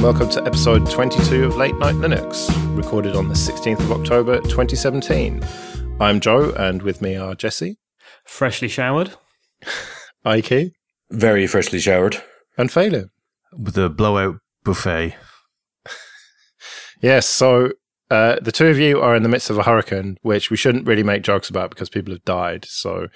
and welcome to episode 22 of Late Night Linux, recorded on the 16th of October 2017. I'm Joe, and with me are Jesse, Freshly showered. Ike, Very freshly showered. and Phelim. with a blowout buffet. Yes, so uh, the two of you are in the midst of a hurricane, which we shouldn't really make jokes about because people have died. So,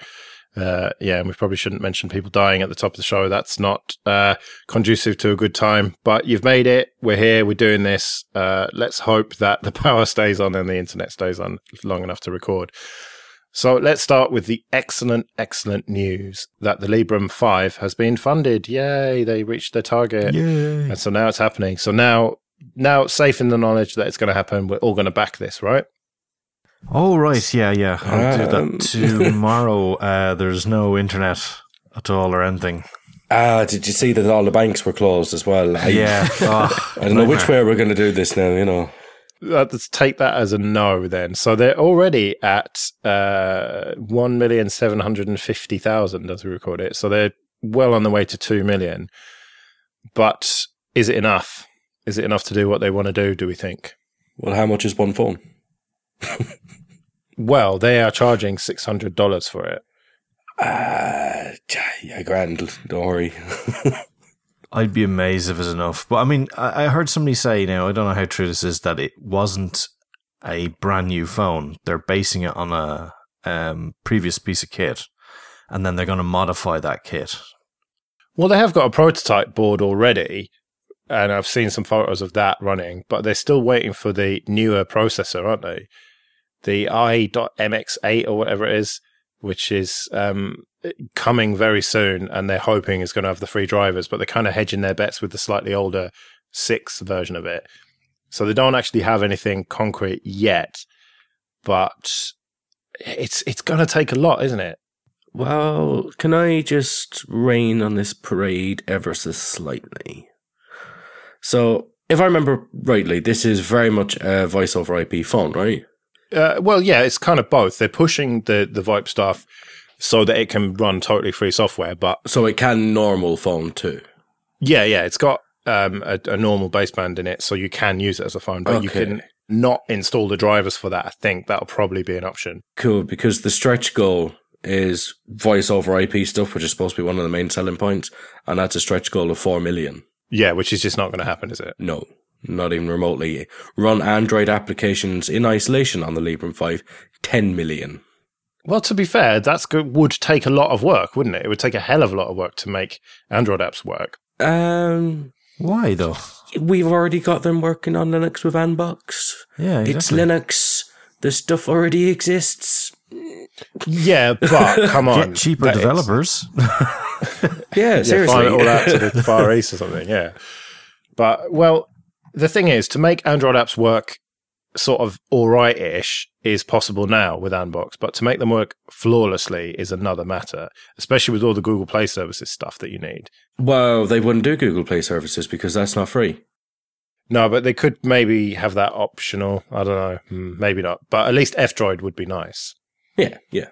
uh, yeah, and we probably shouldn't mention people dying at the top of the show. That's not uh, conducive to a good time. But you've made it. We're here. We're doing this. Uh, let's hope that the power stays on and the internet stays on long enough to record. So let's start with the excellent, excellent news that the Librem 5 has been funded. Yay, they reached their target. Yay. And so now it's happening. So now, now safe in the knowledge that it's going to happen, we're all going to back this, right? Oh, right. Yeah, yeah. I'll do Um, that tomorrow. uh, there's no internet at all or anything. Ah, did you see that all the banks were closed as well? I, Yeah. Oh, I don't know which way we're going to do this now, you know. Let's take that as a no then. So they're already at uh, 1,750,000 as we record it. So they're well on the way to 2 million. But is it enough? Is it enough to do what they want to do, do we think? Well, how much is one phone? Well, they are charging $600 for it. Ah, yeah, grand. Don't worry. I'd be amazed if it's enough. But I mean, I, I heard somebody say, now, I don't know how true this is, that it wasn't a brand new phone. They're basing it on a um, previous piece of kit. And then they're going to modify that kit. Well, they have got a prototype board already, and I've seen some photos of that running, but they're still waiting for the newer processor, aren't they? The i.mx8 or whatever it is, which is um, coming very soon, and they're hoping is going to have the free drivers, but they're kind of hedging their bets with the slightly older 6 version of it. So they don't actually have anything concrete yet, but it's it's going to take a lot, isn't it? well, can I just rain on this parade ever so slightly? So, if I remember rightly, this is very much a voice over IP phone, right? Uh, well, yeah, it's kind of both. They're pushing the the VoIP stuff so that it can run totally free software, but So it can normal phone too. yeah, yeah, it's got um, a, a normal baseband in it, so you can use it as a phone, but you can not install the drivers for that. I think that'll probably be an option. Cool, because the stretch goal is voice over IP stuff, which is supposed to be one of the main selling points, and that's a stretch goal of 4 million. Yeah, which is just not going to happen, is it? No, not even remotely. Run Android applications in isolation on the Librem 5, 10 million. Well, to be fair, that's good. Would take a lot of work, wouldn't it? It would take a hell of a lot of work to make Android apps work. Um, Why, though? we've already got them working on Linux with Anbox. Yeah, It's. Linux. The stuff already exists. Yeah, but come on, Get cheaper developers. Yeah, yeah, seriously. fly it all out to the Far East or something. Yeah, but well, the thing is, to make Android apps work sort of all right-ish is possible now with Anbox, but to make them work flawlessly is another matter, especially with all the Google Play Services stuff that you need. well, they wouldn't do Google Play services because that's not free. No, but they could maybe have that optional. I don't know, Hmm, maybe not, but at least F-Droid would be nice. Yeah, yeah.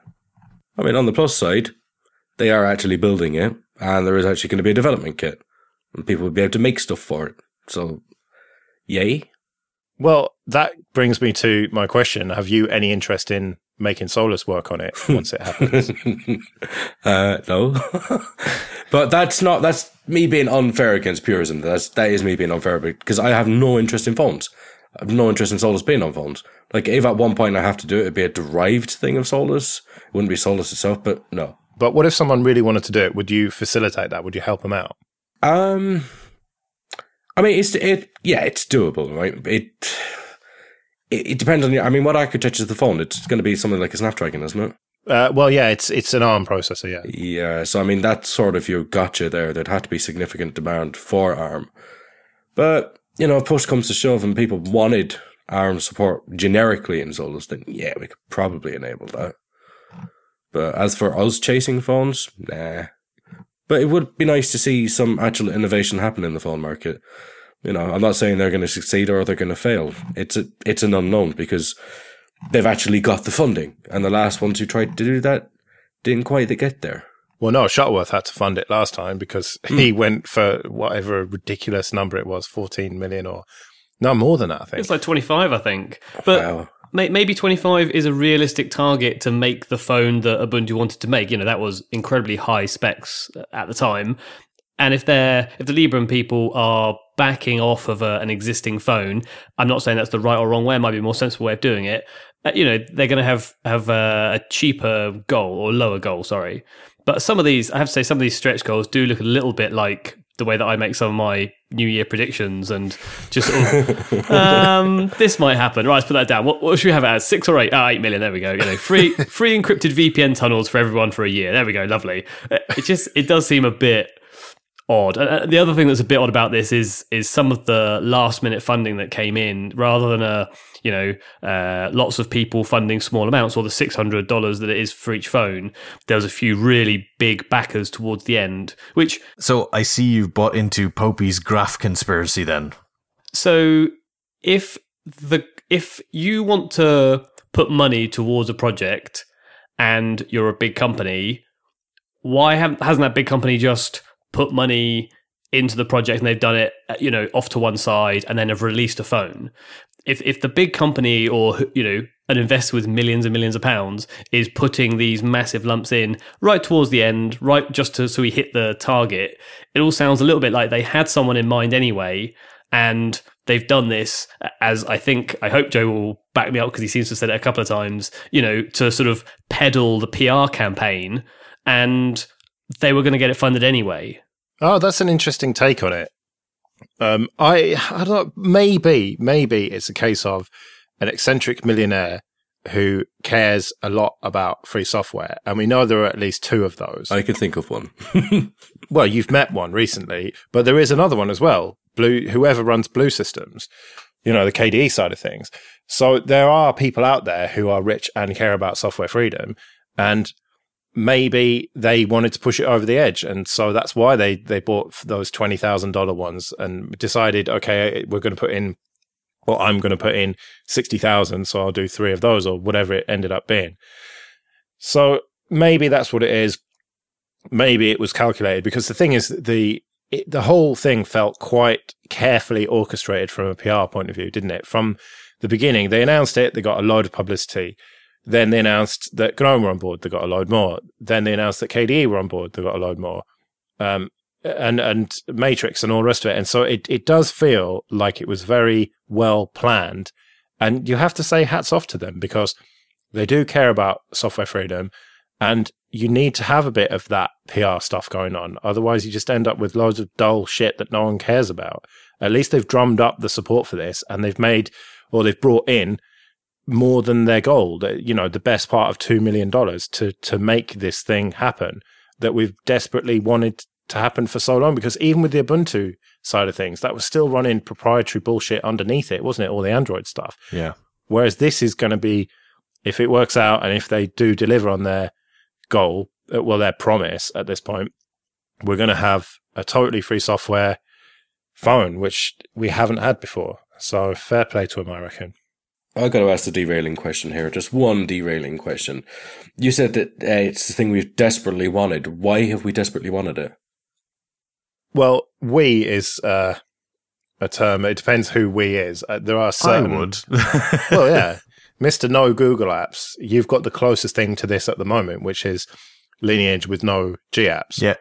I mean, on the plus side, they are actually building it, and there is actually going to be a development kit, and people will be able to make stuff for it. So, yay. Well, that brings me to my question: Have you any interest in making Solus work on it once it happens? uh, no, but that's not that's me being unfair against purism. That's that is me being unfair because I have no interest in phones. I have no interest in Solus being on phones. Like if at one point I have to do it, it'd be a derived thing of Solus. It wouldn't be Solus itself, but no. But what if someone really wanted to do it? Would you facilitate that? Would you help them out? Um, I mean, it's it. Yeah, it's doable, right? It it, it depends on your. I mean, what architecture is the phone? It's going to be something like a Snapdragon, isn't it? Uh, well, yeah, it's it's an ARM processor, yeah. Yeah. So I mean, that's sort of your gotcha there. There'd have to be significant demand for ARM, but you know, if push comes to shove, and people wanted ARM support generically in Solus, then yeah, we could probably enable that. But as for us chasing phones, nah. But it would be nice to see some actual innovation happen in the phone market. You know, I'm not saying they're going to succeed or they're going to fail. It's a, it's an unknown because they've actually got the funding, and the last ones who tried to do that didn't quite get there. Well, no, Shuttleworth had to fund it last time because Hmm. he went for whatever ridiculous number it was, 14 million or no more than that, I think. It's like 25, I think. But Wow. May- maybe 25 is a realistic target to make the phone that Ubuntu wanted to make. You know, that was incredibly high specs at the time. And if they're if the Librem people are backing off of a, an existing phone, I'm not saying that's the right or wrong way. It might be a more sensible way of doing it. Uh, you know, they're going to have have a, a cheaper goal or lower goal. Sorry, but some of these, I have to say, some of these stretch goals do look a little bit like the way that I make some of my New Year predictions and just sort of, um, this might happen. Right, let's put that down. What, what should we have it as? Six or eight? Ah, eight million. There we go. You know, free free encrypted VPN tunnels for everyone for a year. There we go. Lovely. Uh, It just it does seem a bit odd. And uh, the other thing that's a bit odd about this is is some of the last minute funding that came in, rather than a you know uh, lots of people funding small amounts or the six hundred dollars that it is for each phone. There was a few really big backers towards the end, which So I see you've bought into Popey's graph conspiracy then. so if the if you want to put money towards a project and you're a big company, why haven't hasn't that big company just put money into the project and they've done it, uh, you know, off to one side and then have released a phone? If if the big company or you know an investor with millions and millions of pounds is putting these massive lumps in right towards the end, right just to so we hit the target, it all sounds a little bit like they had someone in mind anyway, and they've done this as I think I hope Joe will back me up because he seems to have said it a couple of times, you know, to sort of peddle the PR campaign, and they were going to get it funded anyway. Oh, that's an interesting take on it. Um, I, I don't. Maybe, maybe it's a case of an eccentric millionaire who cares a lot about free software, and we know there are at least two of those. I can think of one. well, you've met one recently, but there is another one as well. Blue, whoever runs Blue Systems, you know, the KDE side of things. So there are people out there who are rich and care about software freedom, and maybe they wanted to push it over the edge, and so that's why they they bought those twenty thousand dollar ones and decided, okay, we're going to put in, or I'm going to put in sixty thousand, so I'll do three of those or whatever it ended up being. So maybe that's what it is. Maybe it was calculated because the thing is the it, the whole thing felt quite carefully orchestrated from a PR point of view, didn't it? From the beginning, they announced it, they got a load of publicity. Then they announced that GNOME were on board, they got a load more. Then they announced that KDE were on board, they got a load more. Um, and and Matrix and all the rest of it. And so it, it does feel like it was very well planned. And you have to say hats off to them because they do care about software freedom and you need to have a bit of that PR stuff going on. Otherwise, you just end up with loads of dull shit that no one cares about. At least they've drummed up the support for this and they've made or they've brought in more than their goal. You know, the best part of $2 million to, to make this thing happen that we've desperately wanted to happen for so long. Because even with the Ubuntu side of things, that was still running proprietary bullshit underneath it, wasn't it? All the Android stuff. Yeah. Whereas this is going to be, if it works out and if they do deliver on their goal, uh, well, their promise at this point, we're going to have a totally free software phone, which we haven't had before. So fair play to them, I reckon. I got to ask the derailing question here. Just one derailing question. You said that uh, it's the thing we've desperately wanted. Why have we desperately wanted it? Well, we is uh, a term. It depends who we is. Uh, there are certain. I would. well, yeah, Mister No Google Apps. You've got the closest thing to this at the moment, which is Lineage with no G apps. Yeah.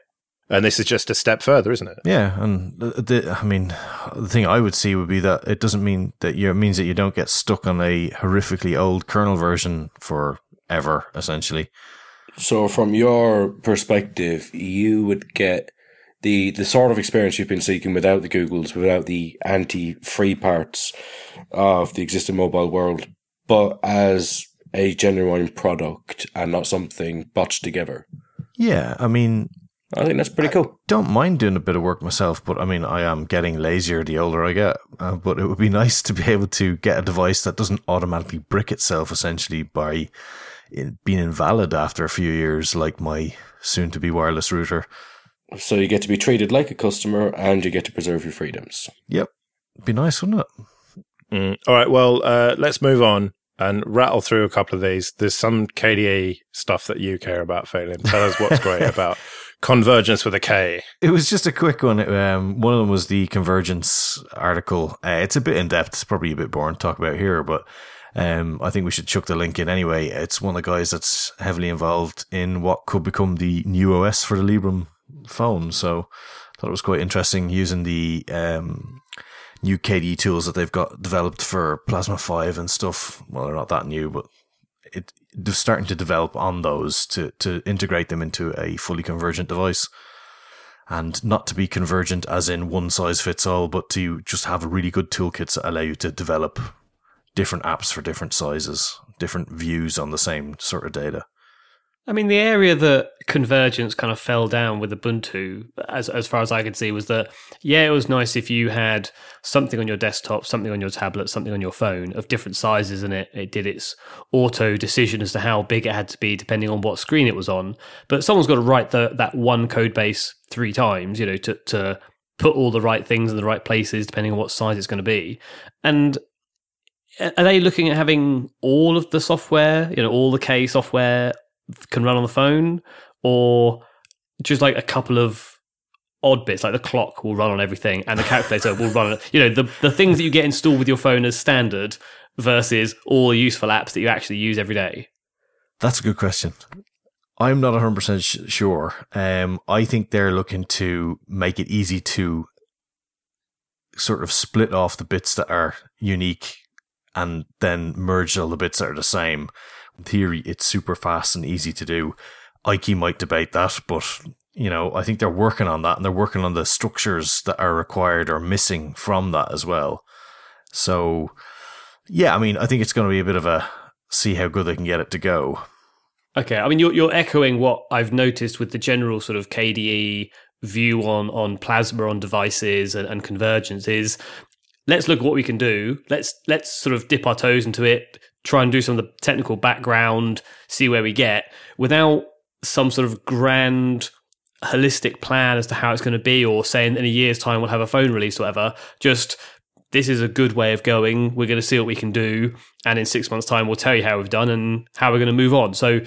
And this is just a step further, isn't it? Yeah, and the, the, I mean, the thing I would see would be that it doesn't mean that you it means that you don't get stuck on a horrifically old kernel version forever, essentially. So, from your perspective, you would get the the sort of experience you've been seeking without the Googles, without the anti-free parts of the existing mobile world, but as a genuine product and not something botched together. Yeah, I mean, I think that's pretty cool. don't mind doing a bit of work myself, but I mean, I am getting lazier the older I get. Uh, but it would be nice to be able to get a device that doesn't automatically brick itself essentially by it being invalid after a few years, like my soon to be wireless router. So you get to be treated like a customer, and you get to preserve your freedoms. Yep. Be nice, wouldn't it? Mm. All right. Well, uh, let's move on and rattle through a couple of these. There's some KDE stuff that you care about, Phelim. Tell us what's great about convergence with a K. It was just a quick one. Um, one of them was the convergence article. Uh, it's a bit in depth. It's probably a bit boring to talk about here, but um, I think we should chuck the link in anyway. It's one of the guys that's heavily involved in what could become the new OS for the Librem phone. So I thought it was quite interesting using the um, new KDE tools that they've got developed for Plasma 5 and stuff. Well, they're not that new, but it, they're starting to develop on those to, to integrate them into a fully convergent device. And not to be convergent as in one size fits all, but to just have really good toolkits that allow you to develop different apps for different sizes, different views on the same sort of data. I mean, the area that convergence kind of fell down with Ubuntu, as as far as I could see, was that yeah, it was nice if you had something on your desktop, something on your tablet, something on your phone of different sizes, and it it did its auto decision as to how big it had to be depending on what screen it was on. But someone's got to write the, that one code base three times, you know, to to put all the right things in the right places depending on what size it's going to be, and are they looking at having all of the software, you know, all the K software can run on the phone, or just like a couple of odd bits, like the clock will run on everything and the calculator will run on, you know, the, the things that you get installed with your phone as standard versus all the useful apps that you actually use every day? That's a good question. I'm not 100% sure. Um, I think they're looking to make it easy to sort of split off the bits that are unique and then merge all the bits that are the same. In theory, it's super fast and easy to do. Ike might debate that, but you know, I think they're working on that and they're working on the structures that are required or missing from that as well. So, yeah, I mean, I think it's going to be a bit of a see how good they can get it to go. Okay, I mean, you're you're echoing what I've noticed with the general sort of KDE view on on plasma on devices and, and convergence is let's look at what we can do. Let's let's sort of dip our toes into it, try and do some of the technical background, see where we get, without some sort of grand holistic plan as to how it's going to be, or saying in a year's time we'll have a phone release, or whatever. Just this is a good way of going. We're going to see what we can do, and in six months' time, we'll tell you how we've done and how we're going to move on. So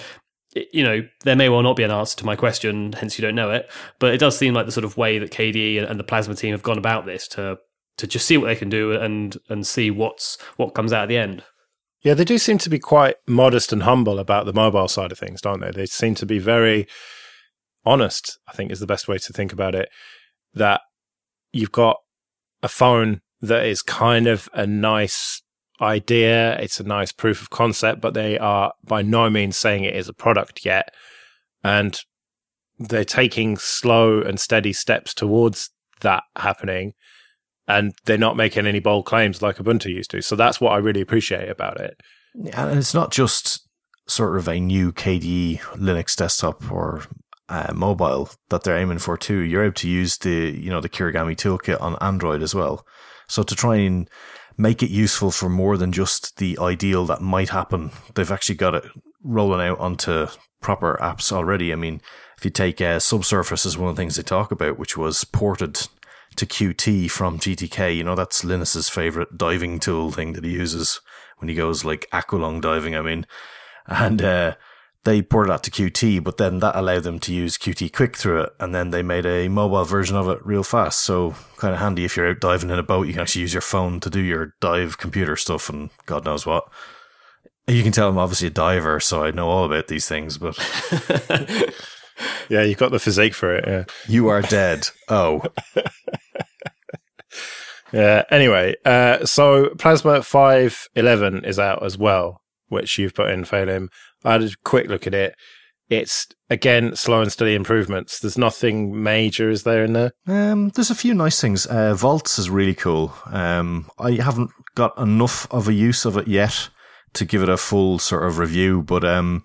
you know, there may well not be an answer to my question, hence you don't know it. But it does seem like the sort of way that KDE and the Plasma team have gone about this to to just see what they can do and and see what's what comes out at the end. Yeah, they do seem to be quite modest and humble about the mobile side of things, don't they? They seem to be very honest, I think is the best way to think about it. That you've got a phone that is kind of a nice idea, it's a nice proof of concept, but they are by no means saying it is a product yet. And they're taking slow and steady steps towards that happening and they're not making any bold claims like Ubuntu used to. So that's what I really appreciate about it. And it's not just sort of a new KDE Linux desktop or uh, mobile that they're aiming for too. You're able to use the you know the Kirigami toolkit on Android as well. So to try and make it useful for more than just the ideal that might happen, they've actually got it rolling out onto proper apps already. I mean, if you take uh, Subsurface as one of the things they talk about, which was ported to Qt from GTK. You know, that's Linus's favorite diving tool thing that he uses when he goes like aqualung diving, I mean. And uh, they ported that to Qt, but then that allowed them to use Qt Quick through it. And then they made a mobile version of it real fast. So kind of handy if you're out diving in a boat, you can actually use your phone to do your dive computer stuff and God knows what. You can tell I'm obviously a diver, so I know all about these things, but. yeah, you've got the physique for it. Yeah. You are dead. Oh. yeah. Anyway, uh, so Plasma 511 is out as well, which you've put in, Phelim. I had a quick look at it. It's again slow and steady improvements. There's nothing major, is there in there? Um, there's a few nice things. Uh, Vaults is really cool. Um, I haven't got enough of a use of it yet to give it a full sort of review, but um,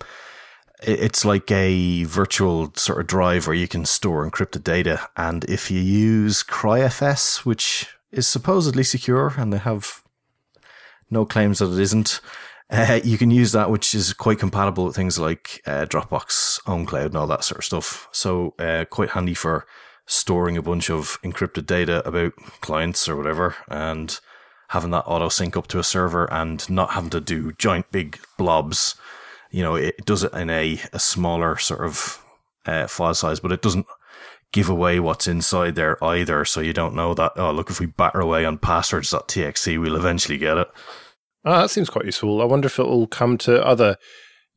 it's like a virtual sort of drive where you can store encrypted data. And if you use CryFS, which is supposedly secure, and they have no claims that it isn't, uh, you can use that, which is quite compatible with things like uh, Dropbox, OwnCloud, and all that sort of stuff. So, uh, quite handy for storing a bunch of encrypted data about clients or whatever. And having that auto sync up to a server and not having to do giant big blobs. You know, it does it in a, a smaller sort of uh, file size, but it doesn't give away what's inside there either. So you don't know that, oh, look, if we batter away on passwords.txt, we'll eventually get it. Oh, that seems quite useful. I wonder if it will come to other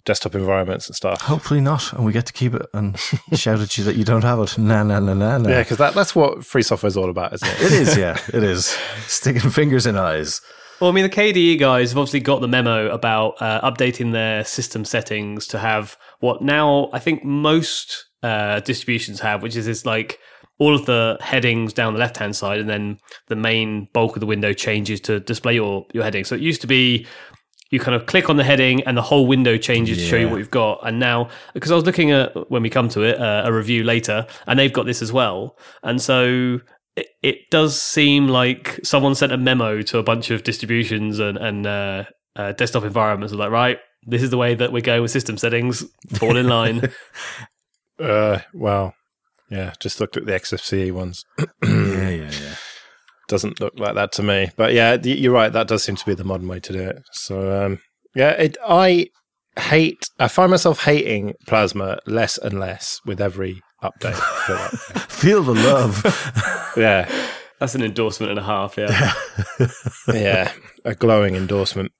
desktop environments and stuff. Hopefully not. And we get to keep it and shout at you that you don't have it. Nah, nah, nah, nah, nah. Yeah, because that, that's what free software is all about, isn't it? It is, yeah. It is. Sticking fingers in eyes. Well, I mean, the KDE guys have obviously got the memo about uh, updating their system settings to have what now I think most uh, distributions have, which is this like all of the headings down the left hand side, and then the main bulk of the window changes to display your your heading. So it used to be you kind of click on the heading and the whole window changes to show you what you've got. And now, because I was looking at when we come to it, uh, a review later, and they've got this as well. And so it, it does seem like someone sent a memo to a bunch of distributions and, and uh, uh, desktop environments, and like, right, this is the way that we're going with system settings. Fall in line. Uh, well, yeah, just looked at the XFCE ones. yeah, yeah, yeah. Doesn't look like that to me. But yeah, you're right. That does seem to be the modern way to do it. So um, yeah, it, I hate. I find myself hating Plasma less and less with every update. I feel. Feel the love. yeah, That's an endorsement and a half. Yeah. yeah, a glowing endorsement.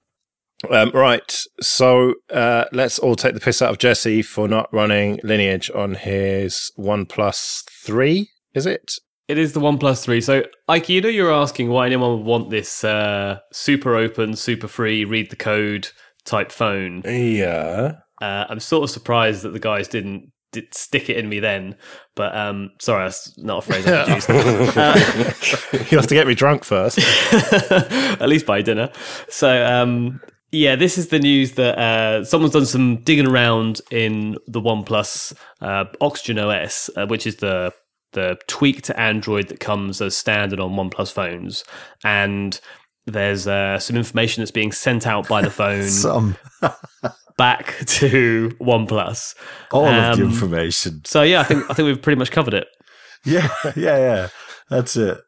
Um, right, so uh, let's all take the piss out of Jesse for not running Lineage on his OnePlus Three. Is it? It is the One Plus Three. So, Ike, you know, you're asking why anyone would want this uh, super open, super free, read the code type phone. Yeah. Uh, I'm sort of surprised that the guys didn't did stick it in me then. But um, sorry, that's not a phrase I could use. Uh, You have to get me drunk first. at least by dinner. So um, yeah, this is the news that uh, someone's done some digging around in the OnePlus uh, Oxygen OS, uh, which is the the tweak to Android that comes as standard on OnePlus phones, and there's uh, some information that's being sent out by the phone Some. Back to OnePlus. All of the Um, information. So yeah, I think I think we've pretty much covered it. Yeah, yeah, yeah. That's it.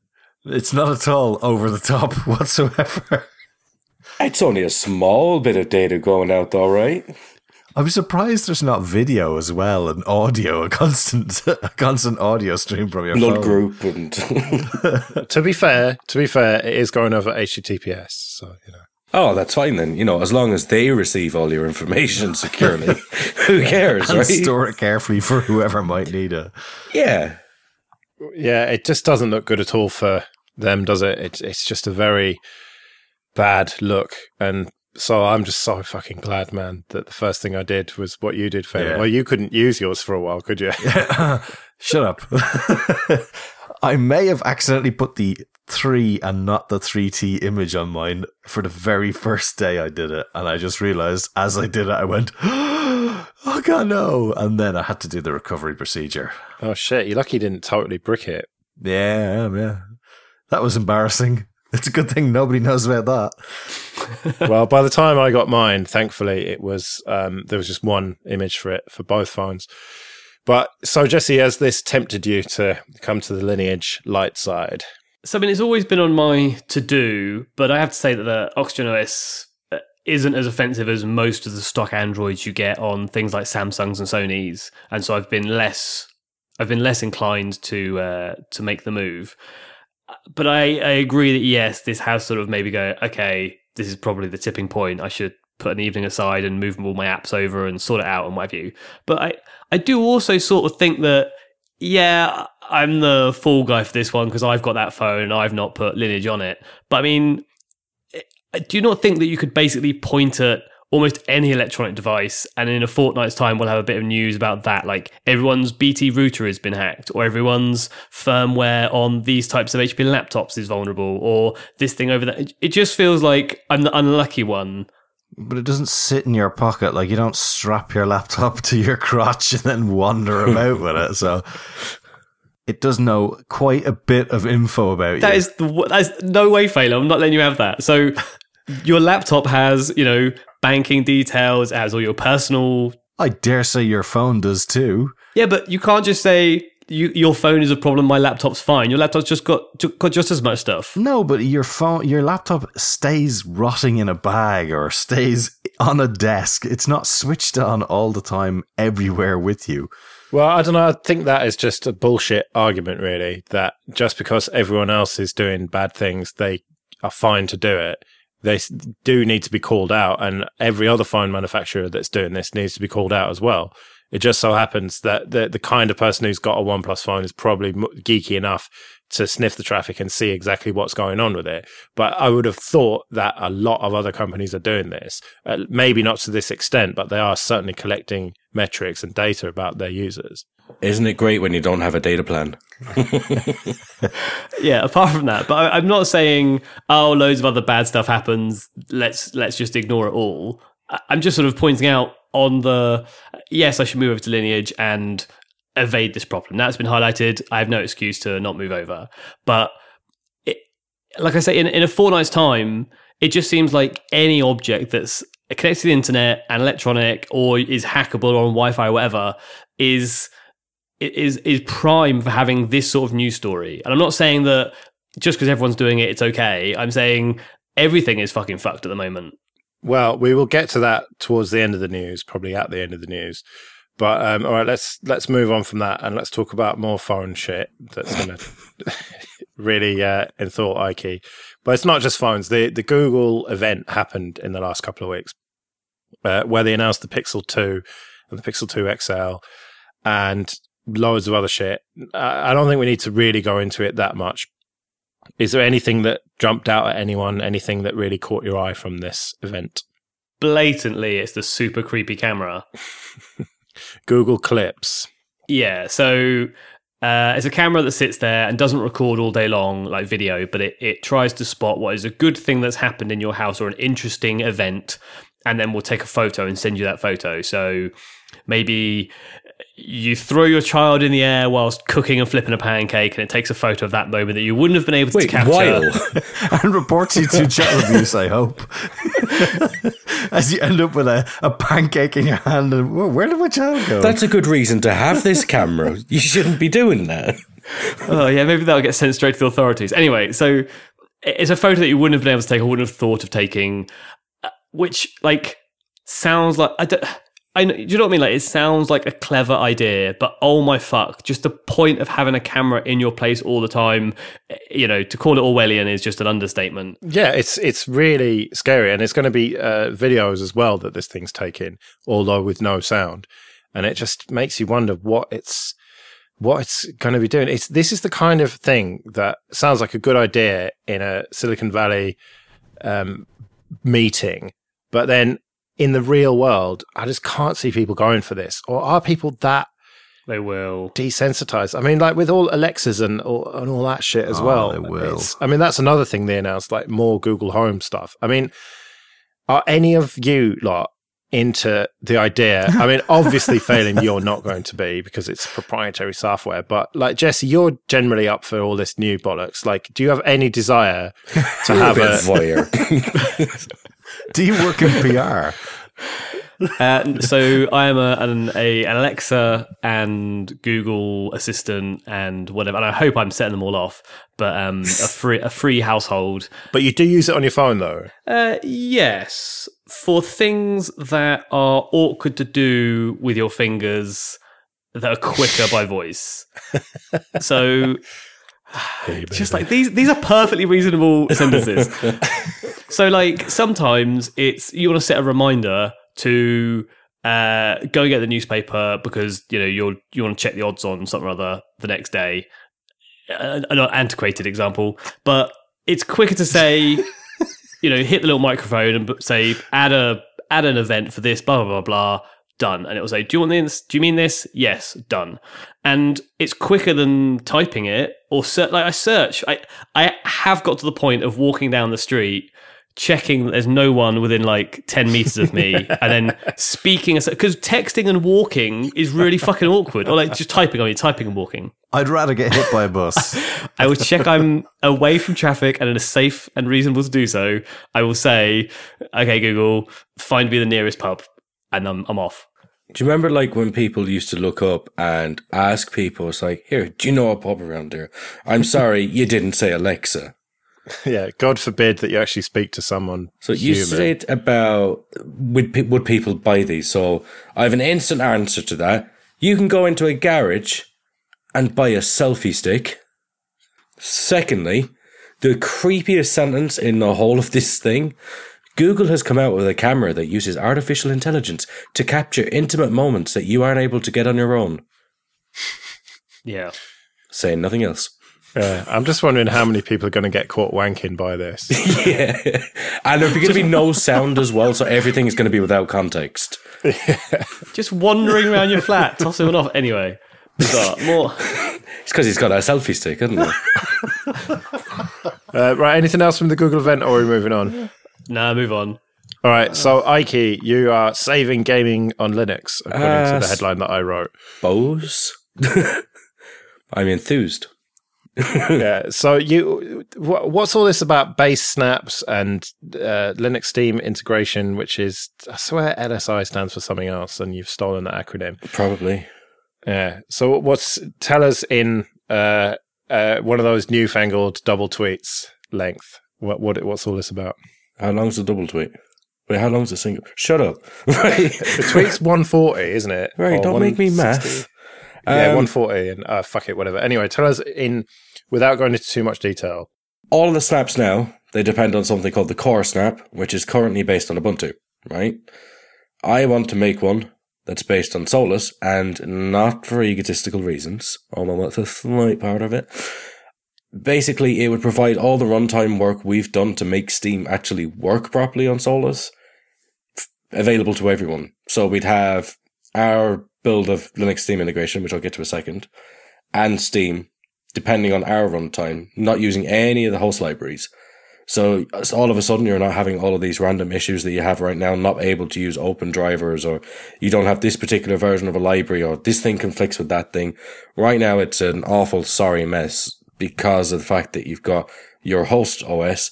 It's not at all over the top whatsoever. It's only a small bit of data going out, though, right? I'm surprised there's not video as well and audio, a constant, a constant audio stream from your Blood phone. group and to be fair, to be fair, it is going over HTTPS. So you know. Oh, that's fine then. You know, as long as they receive all your information securely, who cares, and right? store it carefully for whoever might need it. yeah, Yeah, it just doesn't look good at all for them, does it? It's it's just a very bad look, and so I'm just so fucking glad, man, that the first thing I did was what you did, Fame. Yeah. Well, you couldn't use yours for a while, could you? Shut up. I may have accidentally put the 3 and not the 3T image on mine for the very first day I did it. And I just realized as I did it, I went, oh god, no. And then I had to do the recovery procedure. oh shit! You're lucky you didn't totally brick it. Yeah, yeah. That was embarrassing. It's a good thing nobody knows about that. well, by the time I got mine, thankfully, it was um, there was just one image for it for both phones. But so Jesse, has this tempted you to come to the lineage light side? So I mean, it's always been on my to do, but I have to say that the Oxygen OS uh, isn't as offensive as most of the stock Androids you get on things like Samsungs and Sony's, and so I've been less, I've been less inclined to uh, to make the move. But I, I agree that yes, this has sort of maybe go okay, this is probably the tipping point. I should put an evening aside and move all my apps over and sort it out and what have you. But I I do also sort of think that yeah, I'm the fool guy for this one because I've got that phone I've not put Lineage on it. But I mean, eh, do you not think that you could basically point at almost any electronic device and in a fortnight's time we'll have a bit of news about that? Like everyone's BT router has been hacked or everyone's firmware on these types of HP laptops is vulnerable or this thing over there. It just feels like I'm the unlucky one. But it doesn't sit in your pocket. Like you don't strap your laptop to your crotch and then wander about with it. So it does know quite a bit of info about That you. is the that is no way failure. I'm not letting you have that. So your laptop has, you know, banking details, it has all your personal I dare say your phone does too. Yeah, but you can't just say you, your phone is a problem. My laptop's fine. Your laptop's just got got just as much stuff. No, but your phone, your laptop stays rotting in a bag or stays on a desk. It's not switched on all the time, everywhere with you. Well, I don't know. I think that is just a bullshit argument, really. That just because everyone else is doing bad things, they are fine to do it. They do need to be called out, and every other phone manufacturer that's doing this needs to be called out as well. It just so happens that the the kind of person who's got a OnePlus phone is probably geeky enough to sniff the traffic and see exactly what's going on with it. But I would have thought that a lot of other companies are doing this. Uh, maybe not to this extent, but they are certainly collecting metrics and data about their users. Isn't it great when you don't have a data plan? yeah, apart from that, but I, I'm not saying oh, loads of other bad stuff happens. Let's let's just ignore it all. I'm just sort of pointing out on the yes, I should move over to Lineage and evade this problem. That's been highlighted. I have no excuse to not move over. But it, like I say, in, in a fortnight's time, it just seems like any object that's connected to the internet and electronic or is hackable or on Wi-Fi or whatever is is is prime for having this sort of news story. And I'm not saying that just because everyone's doing it, it's okay. I'm saying everything is fucking fucked at the moment. Well, we will get to that towards the end of the news, probably at the end of the news. But um, all right, let's let's move on from that and let's talk about more foreign shit that's going to really uh, enthrall Ike. But it's not just phones. The the Google event happened in the last couple of weeks, uh, where they announced the Pixel Two and the Pixel Two XL, and loads of other shit. I don't think we need to really go into it that much. Is there anything that jumped out at anyone? Anything that really caught your eye from this event? Blatantly, it's the super creepy camera. Google Clips. Yeah, so uh, it's a camera that sits there and doesn't record all day long like video, but it, it tries to spot what is a good thing that's happened in your house or an interesting event, and then we'll take a photo and send you that photo. So maybe you throw your child in the air whilst cooking and flipping a pancake, and it takes a photo of that moment that you wouldn't have been able Wait, to capture. while? and reports you to child abuse, I hope. As you end up with a, a pancake in your hand, and "Whoa, where did my child go? That's a good reason to have this camera. You shouldn't be doing that. oh yeah, maybe that'll get sent straight to the authorities. Anyway, so it's a photo that you wouldn't have been able to take or wouldn't have thought of taking, uh, which like sounds like I don't. I know, do you know what I mean? Like it sounds like a clever idea, but oh my fuck! Just the point of having a camera in your place all the time, eh, you know, to call it Orwellian is just an understatement. Yeah, it's it's really scary, and it's going to be uh, videos as well that this thing's taking, although with no sound, and it just makes you wonder what it's what it's going to be doing. It's this is the kind of thing that sounds like a good idea in a Silicon Valley um, meeting, but then in the real world, I just can't see people going for this. Or are people that They will. desensitized? I mean, like with all Alexas and all, and all that shit as Oh, well. they will. It's- I mean, that's another thing they announced, like more Google Home stuff. I mean, are any of you lot into the idea? I mean, obviously, failing, you're not going to be because it's proprietary software. But like Jesse, you're generally up for all this new bollocks. Like, do you have any desire to have Bit a voyeur. Do you work in PR? Uh, so I am a, an, a an Alexa and Google Assistant and whatever, and I hope I'm setting them all off. But um, a free a free household. But you do use it on your phone, though. Uh, yes, for things that are awkward to do with your fingers that are quicker by voice. So just like these these are perfectly reasonable sentences. So like sometimes it's you want to set a reminder to uh, go and get the newspaper because you know you're you want to check the odds on something or other the next day. Uh, an antiquated example, but it's quicker to say, you know, hit the little microphone and say add a add an event for this, blah blah blah blah. Done, and it will say, "Do you want this? Do you mean this? Yes, done." And it's quicker than typing it or ser- like I search. I I have got to the point of walking down the street, checking that there's no one within like ten meters of me, and then speaking because texting and walking is really fucking awkward. Or like just typing. I mean, typing and walking. I'd rather get hit by a bus. I will check I'm away from traffic and it is safe and reasonable to do so. I will say, okay, Google, find me the nearest pub, and I'm, I'm off. Do you remember like when people used to look up and ask people, it's like, here, do you know a pub around there? I'm sorry, you didn't say Alexa. Yeah, God forbid that you actually speak to someone. So you human. said about would pe- would people buy these? So I have an instant answer to that. You can go into a garage and buy a selfie stick. Secondly, the creepiest sentence in the whole of this thing. Google has come out with a camera that uses artificial intelligence to capture intimate moments that you aren't able to get on your own. Yeah. Saying nothing else. Yeah, I'm just wondering how many people are going to get caught wanking by this. yeah. And there's going to be no sound as well, so everything is going to be without context. Yeah. Just wandering around your flat, tossing it off. Anyway, bizarre. More. It's because he's got a selfie stick, isn't it? Uh, right, anything else from the Google event, or are we moving on? Nah, move on. All right, so Ike, you are saving gaming on Linux, according to Uh, the headline that I wrote. Bose? I'm enthused. yeah. So you, what, what's all this about base snaps and uh, Linux Steam integration? Which is, I swear, LSI stands for something else, and you've stolen that acronym. Probably. Yeah. So what's tell us in uh, uh, one of those newfangled double tweets length? What what what's all this about? How long's the double tweet? Wait, how long's the single? Shut up. right. The tweet's one forty, isn't it? Right, Or don't make me 160? math. Yeah, Um, one forty, and uh, fuck it, whatever. Anyway, tell us in without going into too much detail. All of the snaps now, they depend on something called the core snap, which is currently based on Ubuntu, right? I want to make one that's based on Solus, and not for egotistical reasons, although that's a slight part of it. Basically, it would provide all the runtime work we've done to make Steam actually work properly on Solus f- available to everyone. So we'd have our build of Linux Steam integration, which I'll get to a second, and Steam, depending on our runtime, not using any of the host libraries. So it's all of a sudden you're not having all of these random issues that you have right now, not able to use open drivers or you don't have this particular version of a library or this thing conflicts with that thing. Right now it's an awful sorry mess because of the fact that you've got your host OS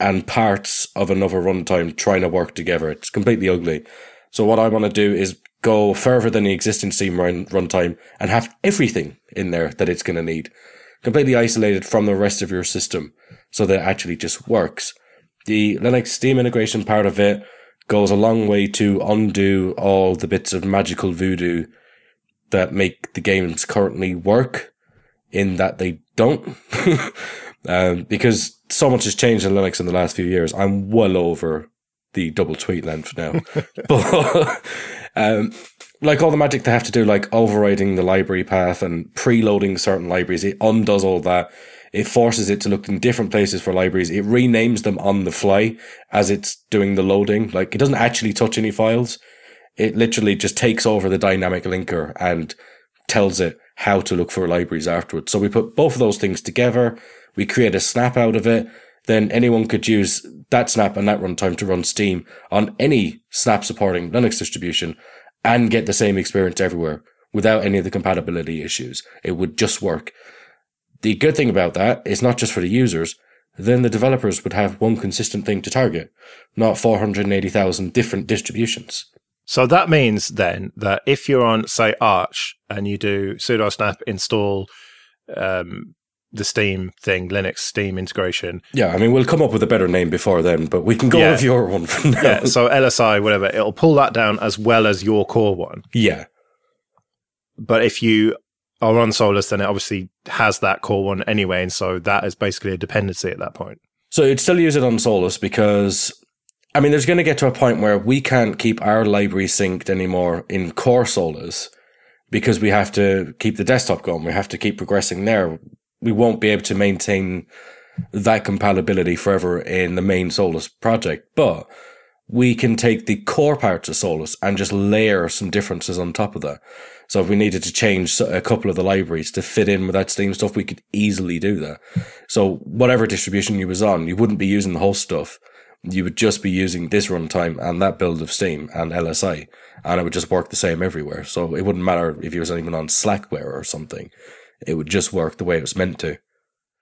and parts of another runtime trying to work together. It's completely ugly. So what I want to do is go further than the existing Steam run- runtime and have everything in there that it's going to need, completely isolated from the rest of your system, so that it actually just works. The Linux Steam integration part of it goes a long way to undo all the bits of magical voodoo that make the games currently work, in that they don't. um, because so much has changed in Linux in the last few years. I'm well over the double tweet length now. but um, like all the magic they have to do, like overriding the library path and preloading certain libraries, it undoes all that. It forces it to look in different places for libraries. It renames them on the fly as it's doing the loading. Like it doesn't actually touch any files. It literally just takes over the dynamic linker and tells it how to look for libraries afterwards. So we put both of those things together. We create a snap out of it. Then anyone could use that snap and that runtime to run Steam on any snap supporting Linux distribution and get the same experience everywhere without any of the compatibility issues. It would just work. The good thing about that is not just for the users, then the developers would have one consistent thing to target, not 480,000 different distributions. So that means then that if you're on, say, Arch and you do sudo snap install um, the Steam thing, Linux Steam integration, Yeah, I mean, we'll come up with a better name before then, but we can go Yeah. with your one for now. yeah, so LSI, whatever, it'll pull that down as well as your core one. yeah. But if you are on Solus, then it obviously has that core one anyway, and so that is basically a dependency at that point. So you'd still use it on Solus because, I mean, there's going to get to a point where we can't keep our library synced anymore in core Solus because we have to keep the desktop going. We have to keep progressing there. We won't be able to maintain that compatibility forever in the main Solus project, but we can take the core parts of Solus and just layer some differences on top of that. So if we needed to change a couple of the libraries to fit in with that Steam stuff, we could easily do that. So whatever distribution you was on, you wouldn't be using the whole stuff. You would just be using this runtime and that build of Steam and LSI, and it would just work the same everywhere. So it wouldn't matter if you was even on Slackware or something. It would just work the way it was meant to.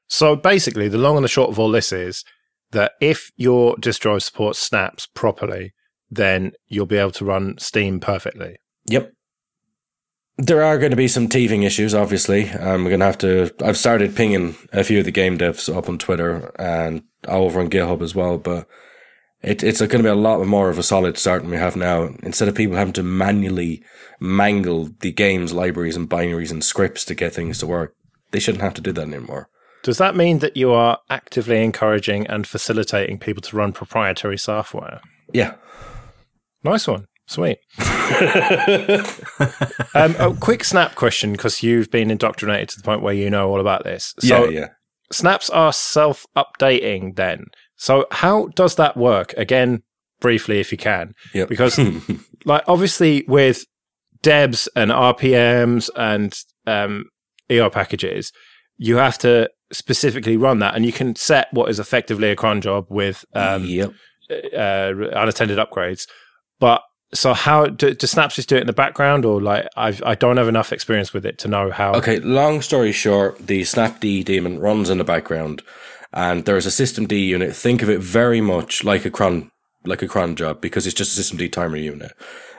So basically, the long and the short of all this is that if your distro supports snaps properly, then you'll be able to run Steam perfectly. Yep. There are going to be some teething issues, obviously. Um, we're going to have to. I've started pinging a few of the game devs up on Twitter and over on GitHub as well, but it, it's going to be a lot more of a solid start than we have now. Instead of people having to manually mangle the game's libraries and binaries and scripts to get things to work, they shouldn't have to do that anymore. Does that mean that you are actively encouraging and facilitating people to run proprietary software? Yeah. Nice one. Sweet. um, a quick snap question because you've been indoctrinated to the point where you know all about this. So yeah, yeah. snaps are self updating then. So how does that work? Again, briefly if you can. Yep. Because like obviously with debs and RPMs and um, ER packages, you have to specifically run that, and you can set what is effectively a cron job with um, yep. uh, unattended upgrades. But so how do, do snaps just do it in the background, or like I've, I don't have enough experience with it to know how? Okay, long story short, the snapd daemon runs in the background, and there's a systemd unit. Think of it very much like a cron, like a cron job, because it's just a systemd timer unit.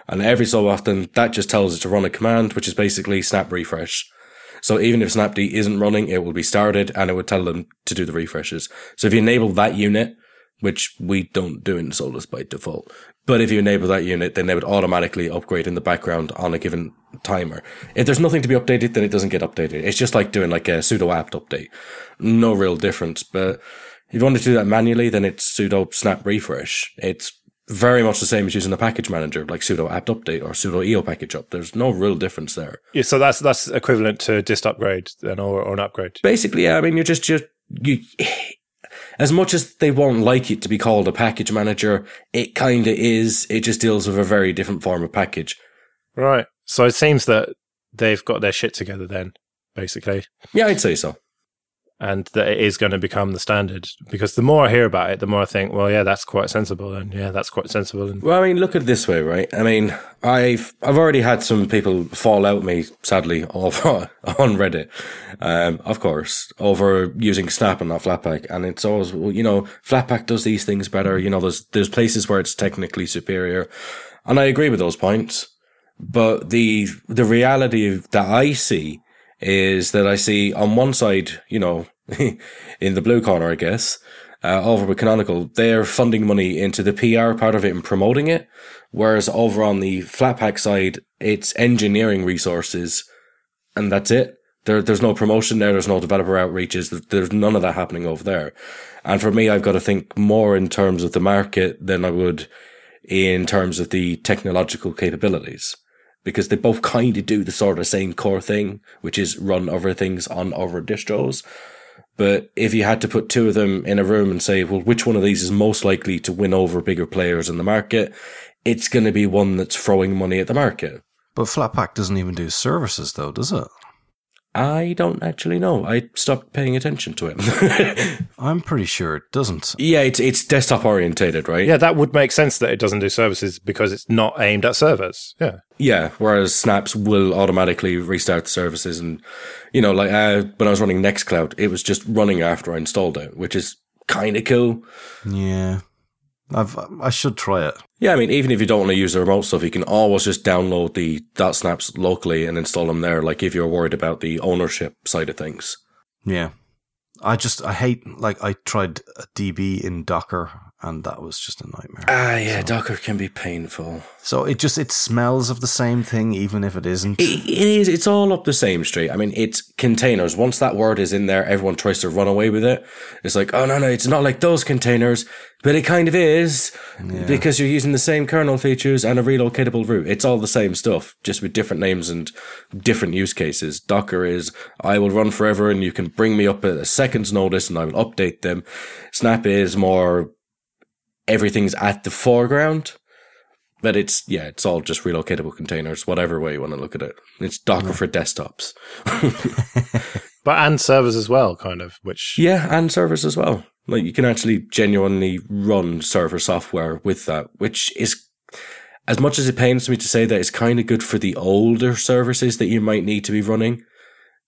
And every so often, that just tells it to run a command, which is basically snap refresh. So even if snapd isn't running, it will be started, and it would tell them to do the refreshes. So if you enable that unit, which we don't do in Solus by default. But if you enable that unit, then they would automatically upgrade in the background on a given timer. If there's nothing to be updated, then it doesn't get updated. It's just like doing like a sudo apt update. No real difference. But if you want to do that manually, then it's sudo snap refresh. It's very much the same as using a package manager, like sudo apt update or sudo eo package up. There's no real difference there. Yeah, so that's that's equivalent to dist upgrade then, or, or an upgrade. Basically, yeah. I mean, you're just just you. As much as they won't like it to be called a package manager, it kind of is. It just deals with a very different form of package. Right. So it seems that they've got their shit together then, basically. Yeah, I'd say so. And that it is going to become the standard because the more I hear about it, the more I think, well, yeah, that's quite sensible, and yeah, that's quite sensible. And Well, I mean, look at it this way, right? I mean, I've I've already had some people fall out me, sadly, over on Reddit, um, of course, over using Snap and not Flatpak, and it's always, well, you know, Flatpak does these things better. You know, there's there's places where it's technically superior, and I agree with those points. But the the reality that I see is that I see on one side, you know, in the blue corner, I guess, uh, over with Canonical, they're funding money into the PR part of it and promoting it. Whereas over on the Flatpak side, it's engineering resources and that's it. There, there's no promotion there. There's no developer outreaches. There's none of that happening over there. And for me, I've got to think more in terms of the market than I would in terms of the technological capabilities because they both kind of do the sort of same core thing, which is run other things on other distros. But if you had to put two of them in a room and say, well, which one of these is most likely to win over bigger players in the market, it's going to be one that's throwing money at the market. But Flatpak doesn't even do services, though, does it? I don't actually know. I stopped paying attention to it. I'm pretty sure it doesn't. yeah, it's it's desktop orientated, right? yeah, that would make sense that it doesn't do services because it's not aimed at servers. Yeah. Yeah, whereas Snaps will automatically restart the services, and you know, like uh, when I was running Nextcloud, it was just running after I installed it, which is kind of cool. Yeah. I've I should try it. Yeah, I mean, even if you don't want to use the remote stuff, you can always just download the dot .snaps locally and install them there. Like if you're worried about the ownership side of things. Yeah. I just I hate like I tried a DB in Docker and that was just a nightmare. Ah, yeah, Docker can be painful. So it just it smells of the same thing even if it isn't. It, it is. It's all up the same street. I mean, it's containers. Once that word is in there, everyone tries to run away with it. It's like, oh no, no, it's not like those containers, but it kind of is because you're using the same kernel features and a relocatable root. It's all the same stuff, just with different names and different use cases. Docker is, I will run forever, and you can bring me up at a second's notice, and I will update them. Snap is more everything's at the foreground. But it's yeah, it's all just relocatable containers, whatever way you want to look at it. It's Docker for desktops. But and servers as well, kind of, which Yeah, and servers as well. Like you can actually genuinely run server software with that, which is as much as it pains me to say that it's kind of good for the older services that you might need to be running.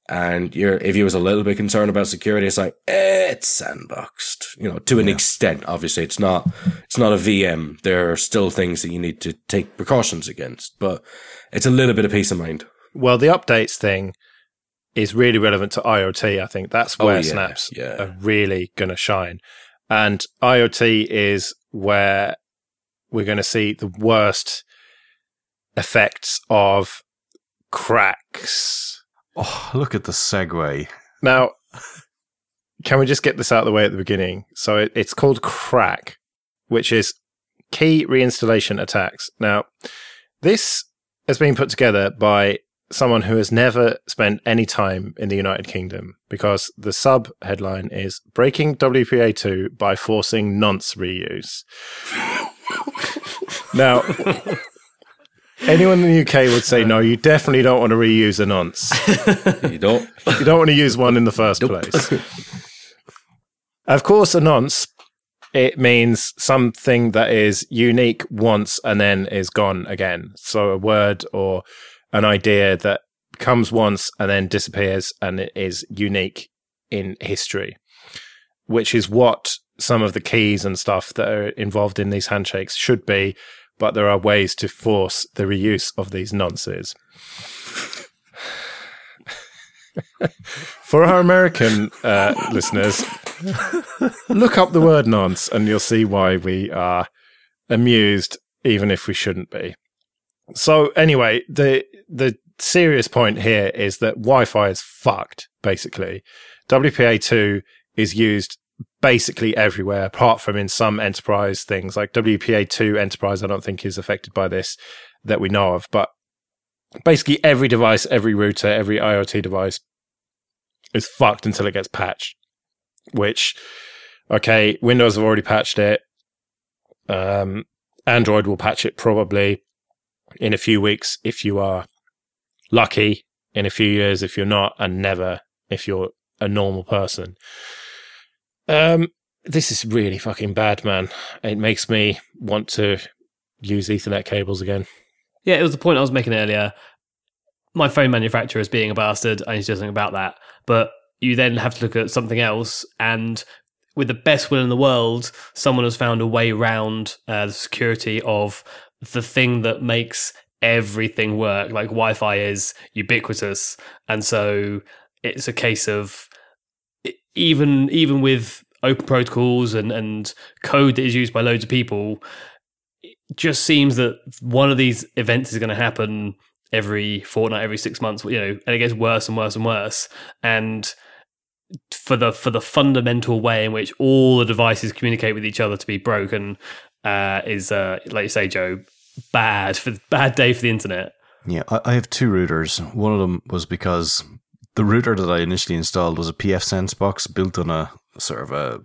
And you're, if you was a little bit concerned about security, it's like, eh, it's sandboxed, you know, to an extent. Obviously, it's not, it's not a VM. There are still things that you need to take precautions against, but it's a little bit of peace of mind. Well, the updates thing is really relevant to IoT. I think that's Oh, where yeah, snaps yeah. are really going to shine. And IoT is where we're going to see the worst effects of KRACKs. Oh, look at the segue. Now, can we just get this out of the way at the beginning? So it, it's called KRACK, which is key reinstallation attacks. Now, this has been put together by someone who has never spent any time in the United Kingdom because the sub headline is Breaking WPA2 by Forcing Nonce Reuse. now, anyone in the UK would say, no, you definitely don't want to reuse a nonce. You don't. You don't want to use one in the first place. of course, a nonce, it means something that is unique once and then is gone again. So a word or an idea that comes once and then disappears and it is unique in history, which is what some of the keys and stuff that are involved in these handshakes should be. But there are ways to force the reuse of these nonces. For our American uh, listeners, look up the word nonce and you'll see why we are amused, even if we shouldn't be. So anyway, the the serious point here is that Wi-Fi is fucked. Basically, WPA2 is used basically everywhere, apart from in some enterprise things like WPA2 Enterprise. I don't think is affected by this that we know of, but basically every device, every router, every IoT device is fucked until it gets patched. Which, okay, Windows have already patched it. Um, Android will patch it probably in a few weeks if you are lucky, in a few years if you're not, and never if you're a normal person. Um, this is really fucking bad, man. It makes me want to use Ethernet cables again. Yeah, it was the point I was making earlier. My phone manufacturer is being a bastard. I need to do something about that. But you then have to look at something else, and with the best will in the world, someone has found a way around uh, the security of the thing that makes everything work. Like Wi-Fi is ubiquitous, and so it's a case of even even with open protocols and and code that is used by loads of people it just seems that one of these events is going to happen every fortnight, every six months, you know, and it gets worse and worse and worse. And for the for the fundamental way in which all the devices communicate with each other to be broken uh, is, uh, like you say, Joe, bad for bad day for the internet. Yeah, I, I have two routers. One of them was because the router that I initially installed was a pfSense box built on a sort of a,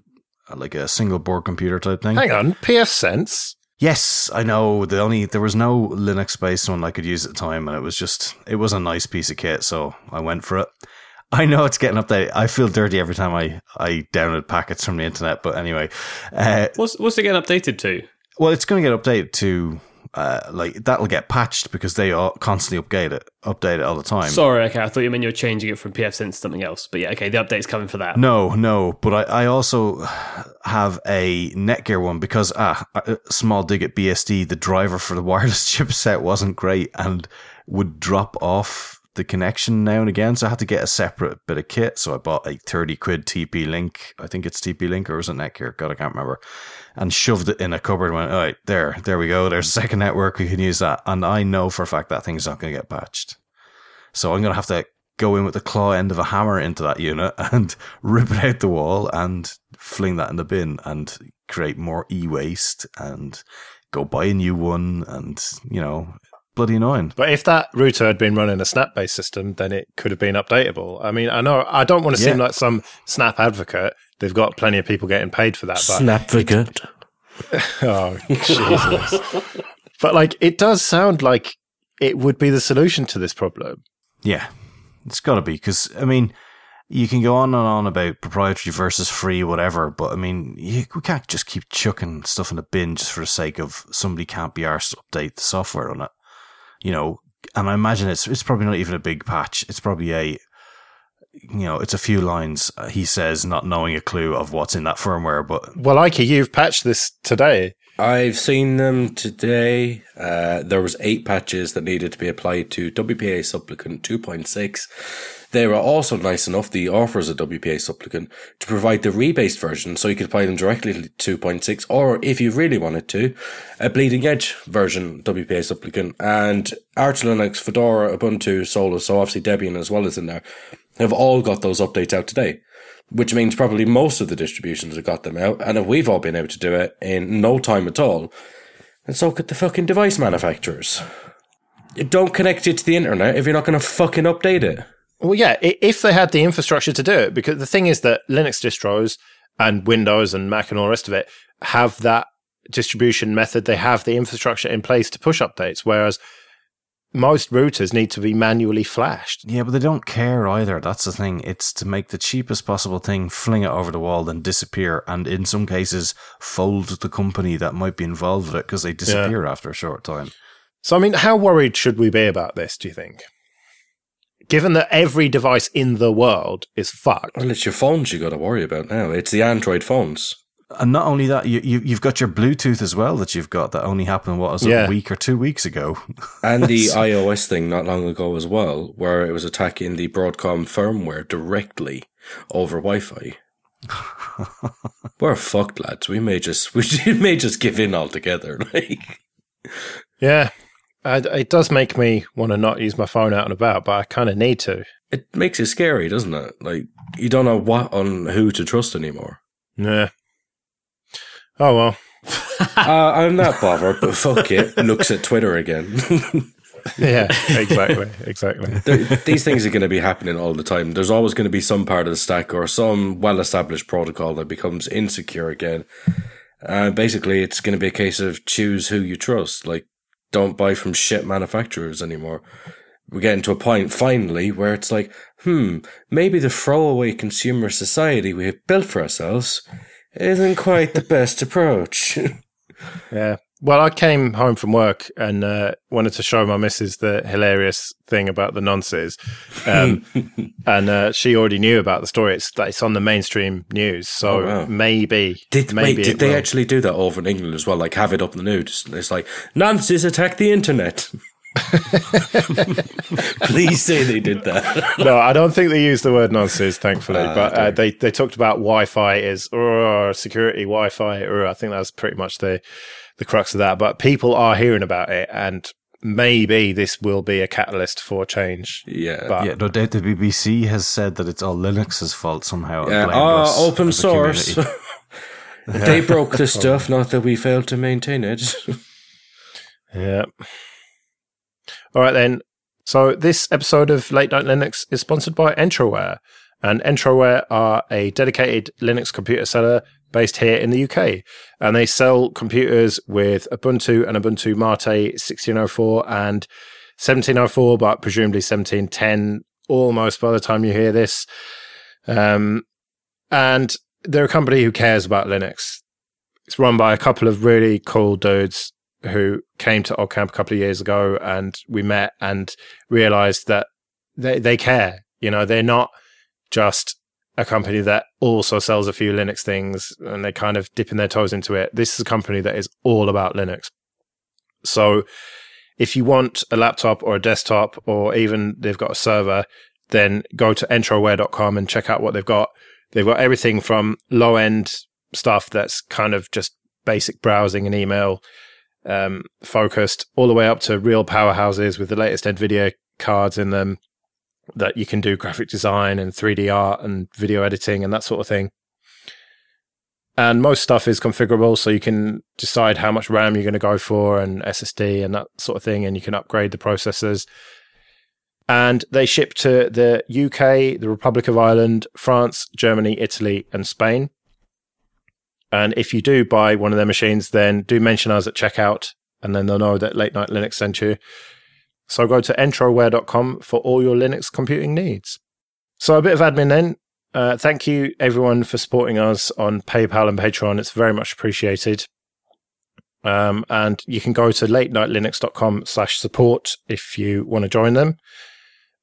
a like a single board computer type thing. Hang on, pfSense. Yes, I know. The only there was no Linux based one I could use at the time, and it was just it was a nice piece of kit, so I went for it. I know it's getting updated. I feel dirty every time I I download packets from the internet, but anyway, uh, What's what's it getting updated to? well, it's going to get updated to uh, like that'll get patched because they are constantly update it, update it all the time. Sorry, okay, I thought you meant you were changing it from pfSense to something else. But yeah, okay, the update's coming for that. No, no, but I, I also have a Netgear one because ah, a small dig at BSD, the driver for the wireless chipset wasn't great and would drop off the connection now and again. So I had to get a separate bit of kit. So I bought a 30 quid TP Link. I think it's TP Link or was it Netgear? God, I can't remember. And shoved it in a cupboard and went, all right, there, there we go. There's a second network. We can use that. And I know for a fact that thing's not going to get patched. So I'm going to have to go in with the claw end of a hammer into that unit and rip it out the wall and fling that in the bin and create more e-waste and go buy a new one and, you know, bloody annoying. But if that router had been running a Snap based system, then it could have been updatable. I mean, I know I don't want to seem like some Snap advocate. They've got plenty of people getting paid for that. But Snapvigate. oh, Jesus. but like, it does sound like it would be the solution to this problem. Yeah, it's got to be because I mean, you can go on and on about proprietary versus free, whatever, but I mean, you, we can't just keep chucking stuff in the bin just for the sake of somebody can't be arsed to update the software on it. You know, and I imagine it's it's probably not even a big patch. It's probably a you know, it's a few lines. uh, He says, not knowing a clue of what's in that firmware, but Well, Ike, you've patched this today. I've seen them today. Uh, there was eight patches that needed to be applied to WPA Supplicant 2.6. They were also nice enough, the offers of WPA Supplicant, to provide the rebased version so you could apply them directly to 2.6, or if you really wanted to, a bleeding edge version WPA Supplicant. And Arch Linux, Fedora, Ubuntu, Solus, so obviously Debian as well is in there, have all got those updates out today which means probably most of the distributions have got them out. And if we've all been able to do it in no time at all, and so could the fucking device manufacturers. Don't connect it to the internet if you're not going to fucking update it. Well, yeah, if they had the infrastructure to do it, because the thing is that Linux distros and Windows and Mac and all the rest of it have that distribution method. They have the infrastructure in place to push updates, whereas most routers need to be manually flashed. yeah, but they don't care either. That's the thing. It's to make the cheapest possible thing, fling it over the wall, then disappear, and in some cases, fold the company that might be involved with it because they disappear after a short time. So, I mean, how worried should we be about this, do you think? Given that every device in the world is fucked. Well, it's your phones you got to worry about now. It's the Android phones. And not only that, you, you you've got your Bluetooth as well that you've got that only happened what was Yeah. a week or two weeks ago. And the iOS thing not long ago as well, where it was attacking the Broadcom firmware directly over Wi Fi. We're fucked, lads. We may just we may just give in altogether. Like Yeah. Uh, it does make me want to not use my phone out and about, but I kind of need to. it makes it scary, doesn't it? Like you don't know what on who to trust anymore. Yeah. Oh, well. uh, I'm not bothered, but fuck it. Looks at Twitter again. Yeah, exactly. exactly. There- These things are going to be happening all the time. There's always going to be some part of the stack or some well-established protocol that becomes insecure again. Uh, basically, it's going to be a case of choose who you trust. Like, don't buy from shit manufacturers anymore. We're getting to a point finally where it's like, hmm, maybe the throwaway consumer society we have built for ourselves isn't quite the best approach. Yeah. Well, I came home from work and uh, wanted to show my missus the hilarious thing about the nonces. Um, and uh, she already knew about the story. It's, it's on the mainstream news. So Oh, wow. maybe. Did maybe wait? Did they will. actually do that over in England as well? Like have it up in the news? It's like Nazis attack the internet. Please say they did that. no, I don't think they used the word nonces, thankfully. Ah, but uh, they, they talked about Wi Fi is uh, security Wi Fi. Uh, I think that's pretty much the, the crux of that. But people are hearing about it. And maybe this will be a catalyst for change. yeah. But yeah, no doubt the BBC has said that it's all Linux's fault somehow. yeah. blamed us Oh, open source. they broke the stuff, not that we failed to maintain it. Yeah. All right then. So this episode of Late Night Linux is sponsored by Entroware, and Entroware are a dedicated Linux computer seller based here in the UK, and they sell computers with Ubuntu and Ubuntu Mate 1604 and 1704, but presumably 1710 almost by the time you hear this. Um, and they're a company who cares about Linux. It's run by a couple of really cool dudes who came to OggCamp a couple of years ago and we met and realized that they, they care. You know, they're not just a company that also sells a few Linux things and they're kind of dipping their toes into it. This is a company that is all about Linux. So if you want a laptop or a desktop or even they've got a server, then go to entroware.com and check out what they've got. They've got everything from low end stuff that's kind of just basic browsing and email um, focused, all the way up to real powerhouses with the latest NVIDIA cards in them that you can do graphic design and 3D art and video editing and that sort of thing. And most stuff is configurable, so you can decide how much RAM you're going to go for and SSD and that sort of thing, and you can upgrade the processors. And they ship to the UK, the Republic of Ireland, France, Germany, Italy, and Spain. And if you do buy one of their machines, then do mention us at checkout, and then they'll know that Late Night Linux sent you. So go to entroware.com for all your Linux computing needs. So a bit of admin then. Uh, thank you everyone for supporting us on PayPal and Patreon. It's very much appreciated. Um, and you can go to latenightlinux.com slash support if you want to join them.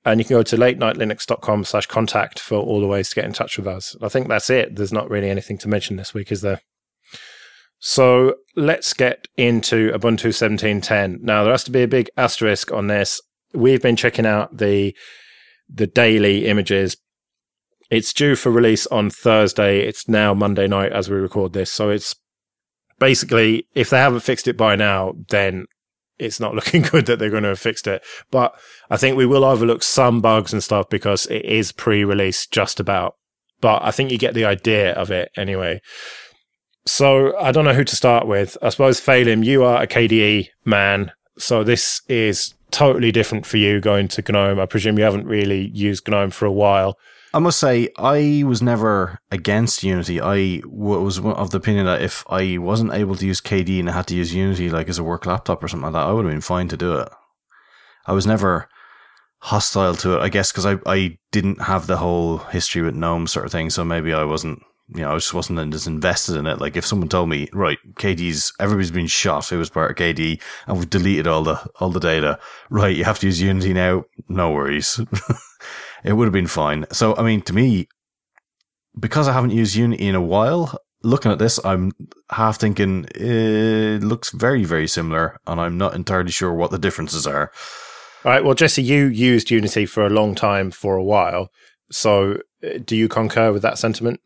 And you can go to latenightlinux.com slash contact for all the ways to get in touch with us. I think that's it. There's not really anything to mention this week, is there? So let's get into Ubuntu 17.10. Now, there has to be a big asterisk on this. We've been checking out the the daily images. It's due for release on Thursday. It's now Monday night as we record this. So it's basically, if they haven't fixed it by now, then it's not looking good that they're going to have fixed it. But I think we will overlook some bugs and stuff because it is pre release just about. But I think you get the idea of it anyway. So I don't know who to start with. I suppose Phelim, you are a KDE man. So this is totally different for you going to GNOME. I presume you haven't really used GNOME for a while. I must say, I was never against Unity. I was of the opinion that if I wasn't able to use KDE and I had to use Unity like as a work laptop or something like that, I would have been fine to do it. I was never hostile to it, I guess, because I, I didn't have the whole history with GNOME sort of thing. So maybe I wasn't, you know, I just wasn't as invested in it. Like if someone told me, right, KDE's everybody's been shot who was part of KD and we've deleted all the, all the data. Right. You have to use Unity now. No worries. it would have been fine. So, I mean, to me, because I haven't used Unity in a while, looking at this, I'm half thinking it looks very, very similar, and I'm not entirely sure what the differences are. All right. Well, Jesse, you used Unity for a long time for a while. So, uh, do you concur with that sentiment?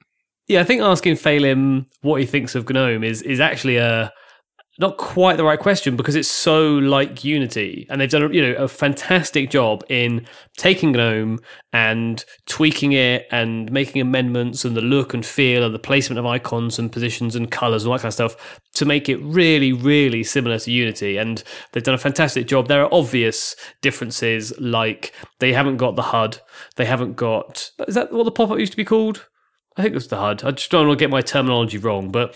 Yeah, I think asking Phelim what he thinks of GNOME is is actually a not quite the right question because it's so like Unity, and they've done a, you know a fantastic job in taking GNOME and tweaking it and making amendments and the look and feel and the placement of icons and positions and colors and all that kind of stuff to make it really, really similar to Unity. And they've done a fantastic job. There are obvious differences, like they haven't got the HUD, they haven't got is that what the pop up used to be called? I think it was the HUD. I just don't want to get my terminology wrong, but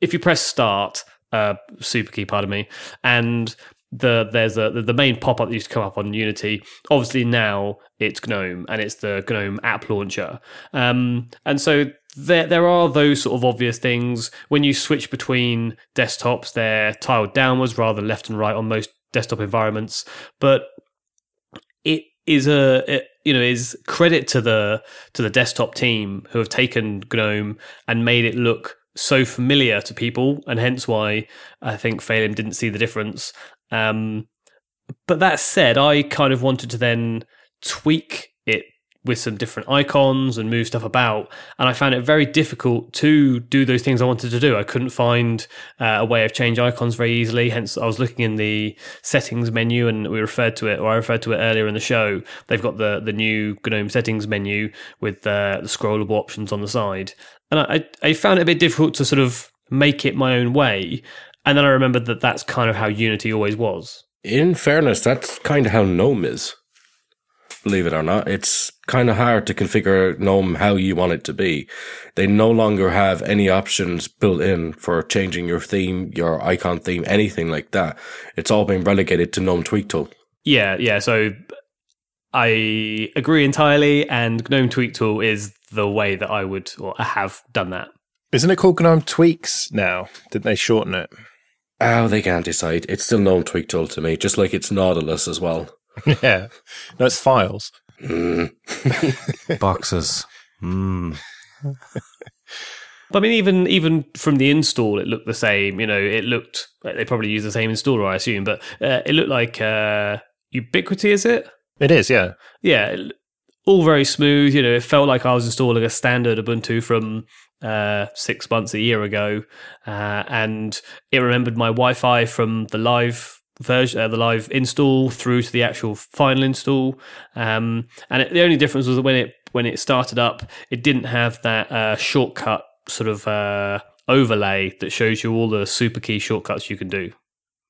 if you press start uh, super key, pardon me, and the there's a the main pop up that used to come up on Unity. Obviously now it's GNOME and it's the GNOME app launcher, um, and so there there are those sort of obvious things when you switch between desktops. They're tiled downwards rather than left and right on most desktop environments, but it is a it, you know is credit to the to the desktop team who have taken GNOME and made it look so familiar to people, and hence why I think Phelim didn't see the difference. Um, but that said, I kind of wanted to then tweak it with some different icons and move stuff about. And I found it very difficult to do those things I wanted to do. I couldn't find uh, a way of change icons very easily. Hence, I was looking in the settings menu and we referred to it, or I referred to it earlier in the show. They've got the, the new GNOME settings menu with uh, the scrollable options on the side. And I, I found it a bit difficult to sort of make it my own way. And then I remembered that that's kind of how Unity always was. In fairness, that's kind of how GNOME is believe it or not. It's kind of hard to configure GNOME how you want it to be. They no longer have any options built in for changing your theme, your icon theme, anything like that. It's all been relegated to GNOME Tweak Tool. Yeah, yeah. So I agree entirely, and GNOME Tweak Tool is the way that I would or I have done that. Isn't it called GNOME Tweaks now? Didn't they shorten it? Oh, they can't decide. It's still GNOME Tweak Tool to me, just like it's Nautilus as well. yeah. No, it's files. Mm. Boxes. Mm. But I mean, even even from the install, it looked the same. You know, it looked like they probably use the same installer, I assume, but uh, it looked like uh, Ubiquity. Is it? It is, yeah, yeah. All very smooth. You know, it felt like I was installing a standard Ubuntu from uh, six months, a year ago, uh, and it remembered my Wi-Fi from the live version, uh, the live install through to the actual final install. Um, and it, the only difference was that when it when it started up, it didn't have that uh, shortcut sort of uh, overlay that shows you all the super key shortcuts you can do.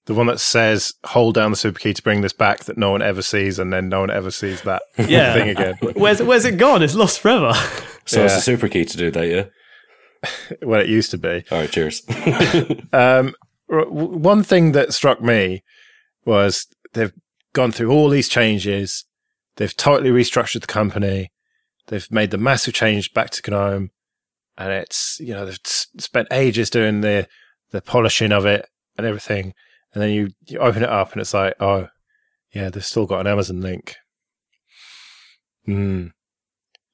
The one that says hold down the super key to bring this back that no one ever sees, and then no one ever sees that yeah. thing again. Where's where's it gone? It's lost forever. So yeah. it's a super key to do that, yeah. well, it used to be. All right, cheers. um, one thing that struck me was they've gone through all these changes. They've totally restructured the company. They've made the massive change back to GNOME, and it's you know they've spent ages doing the the polishing of it and everything, and then you you open it up and it's like oh yeah they've still got an Amazon link. Mm.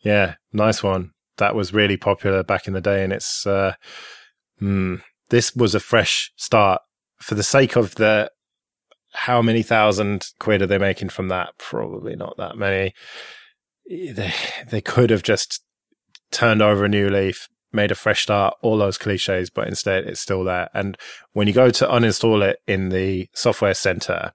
Yeah, nice one. That was really popular back in the day, and it's uh, mm, this was a fresh start for the sake of the how many thousand quid are they making from that? Probably not that many. They they could have just turned over a new leaf, made a fresh start, all those cliches, but instead it's still there. And when you go to uninstall it in the software center,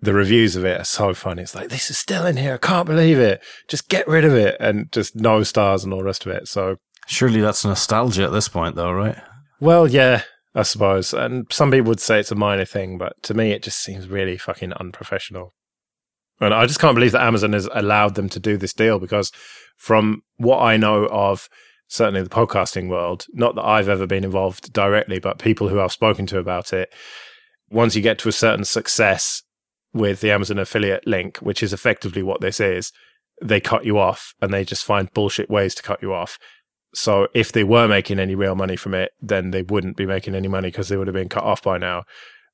the reviews of it are so funny. It's like, this is still in here. I can't believe it. Just get rid of it. And just no stars and all the rest of it. So Surely that's nostalgia at this point, though, right? Well, yeah, I suppose. And some people would say it's a minor thing, but to me, it just seems really fucking unprofessional. And I just can't believe that Amazon has allowed them to do this deal because, from what I know of certainly the podcasting world, not that I've ever been involved directly, but people who I've spoken to about it, once you get to a certain success with the Amazon affiliate link, which is effectively what this is, they cut you off and they just find bullshit ways to cut you off. So if they were making any real money from it, then they wouldn't be making any money because they would have been cut off by now.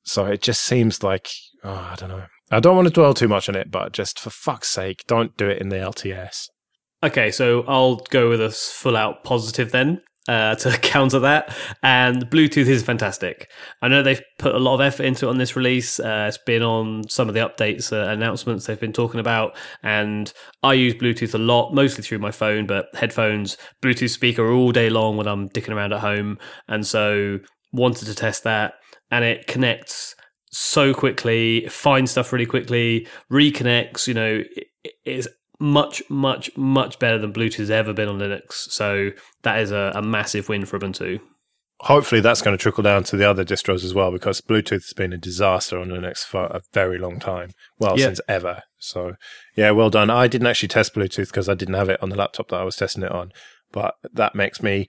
So it just seems like oh, I don't know. I don't want to dwell too much on it, but just for fuck's sake, don't do it in the LTS. Okay, so I'll go with a full out positive then uh, to counter that. And Bluetooth is fantastic. I know they've put a lot of effort into it on this release. Uh, it's been on some of the updates uh, announcements they've been talking about. And I use Bluetooth a lot, mostly through my phone, but headphones, Bluetooth speaker all day long when I'm dicking around at home. And so wanted to test that. And it connects so quickly, finds stuff really quickly, reconnects, you know, it is much, much, much better than Bluetooth has ever been on Linux. So that is a, a massive win for Ubuntu. Hopefully, that's going to trickle down to the other distros as well, because Bluetooth has been a disaster on Linux for a very long time. Well, Yeah. since ever. So, yeah, well done. I didn't actually test Bluetooth because I didn't have it on the laptop that I was testing it on, but that makes me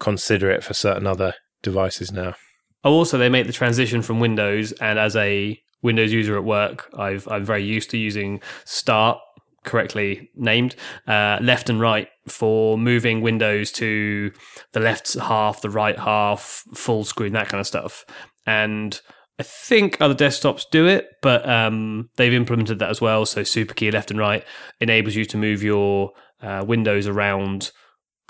consider it for certain other devices now. Oh, also, they make the transition from Windows, and as a Windows user at work, I've, I'm very used to using Start, correctly named, uh, left and right for moving Windows to the left half, the right half, full screen, that kind of stuff. And I think other desktops do it, but um, they've implemented that as well. So super key left and right enables you to move your uh, windows around.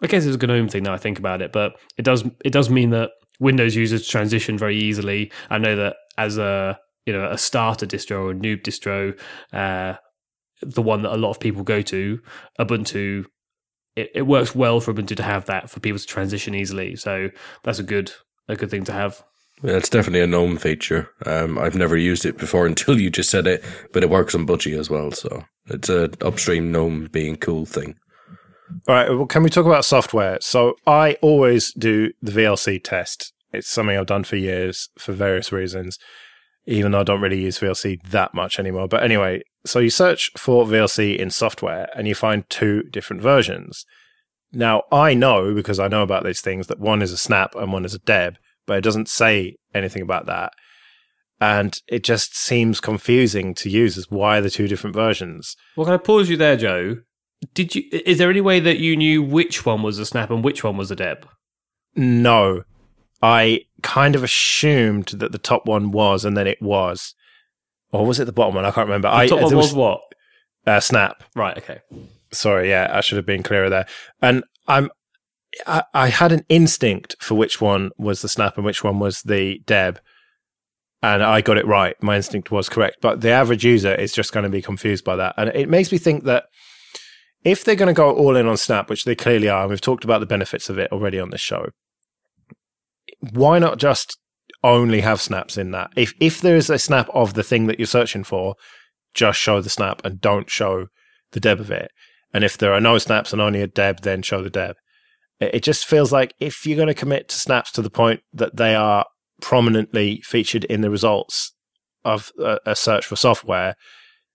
I guess it's a GNOME thing now I think about it, but it does it does mean that Windows users transition very easily. I know that as a you know a starter distro or a noob distro, uh, the one that a lot of people go to, Ubuntu, it, it works well for Ubuntu to have that for people to transition easily. So that's a good a good thing to have. Yeah, it's definitely a GNOME feature. Um, I've never used it before until you just said it, but it works on Budgie as well. So it's a upstream GNOME being cool thing. All right, well, can we talk about software? So I always do the VLC test. It's something I've done for years for various reasons, even though I don't really use VLC that much anymore. But anyway, so you search for VLC in software and you find two different versions. Now, I know because I know about these things that one is a snap and one is a deb, but it doesn't say anything about that. And it just seems confusing to users. Why are the two different versions? Well, can I pause you there, Joe? Did you? Is there any way that you knew which one was a snap and which one was a deb? No. I kind of assumed that the top one was, and then it was. Or was it the bottom one? I can't remember. The I top one there was what? uh, Snap. Right. Okay. Sorry, yeah, I should have been clearer there. And I'm, I, I had an instinct for which one was the Snap and which one was the Deb, and I got it right. My instinct was correct, but the average user is just going to be confused by that, and it makes me think that if they're going to go all in on Snap, which they clearly are, and we've talked about the benefits of it already on this show, why not just only have snaps in that? If if there is a snap of the thing that you're searching for, just show the snap and don't show the deb of it. And if there are no snaps and only a deb, then show the deb. It, it just feels like if you're going to commit to snaps to the point that they are prominently featured in the results of a, a search for software,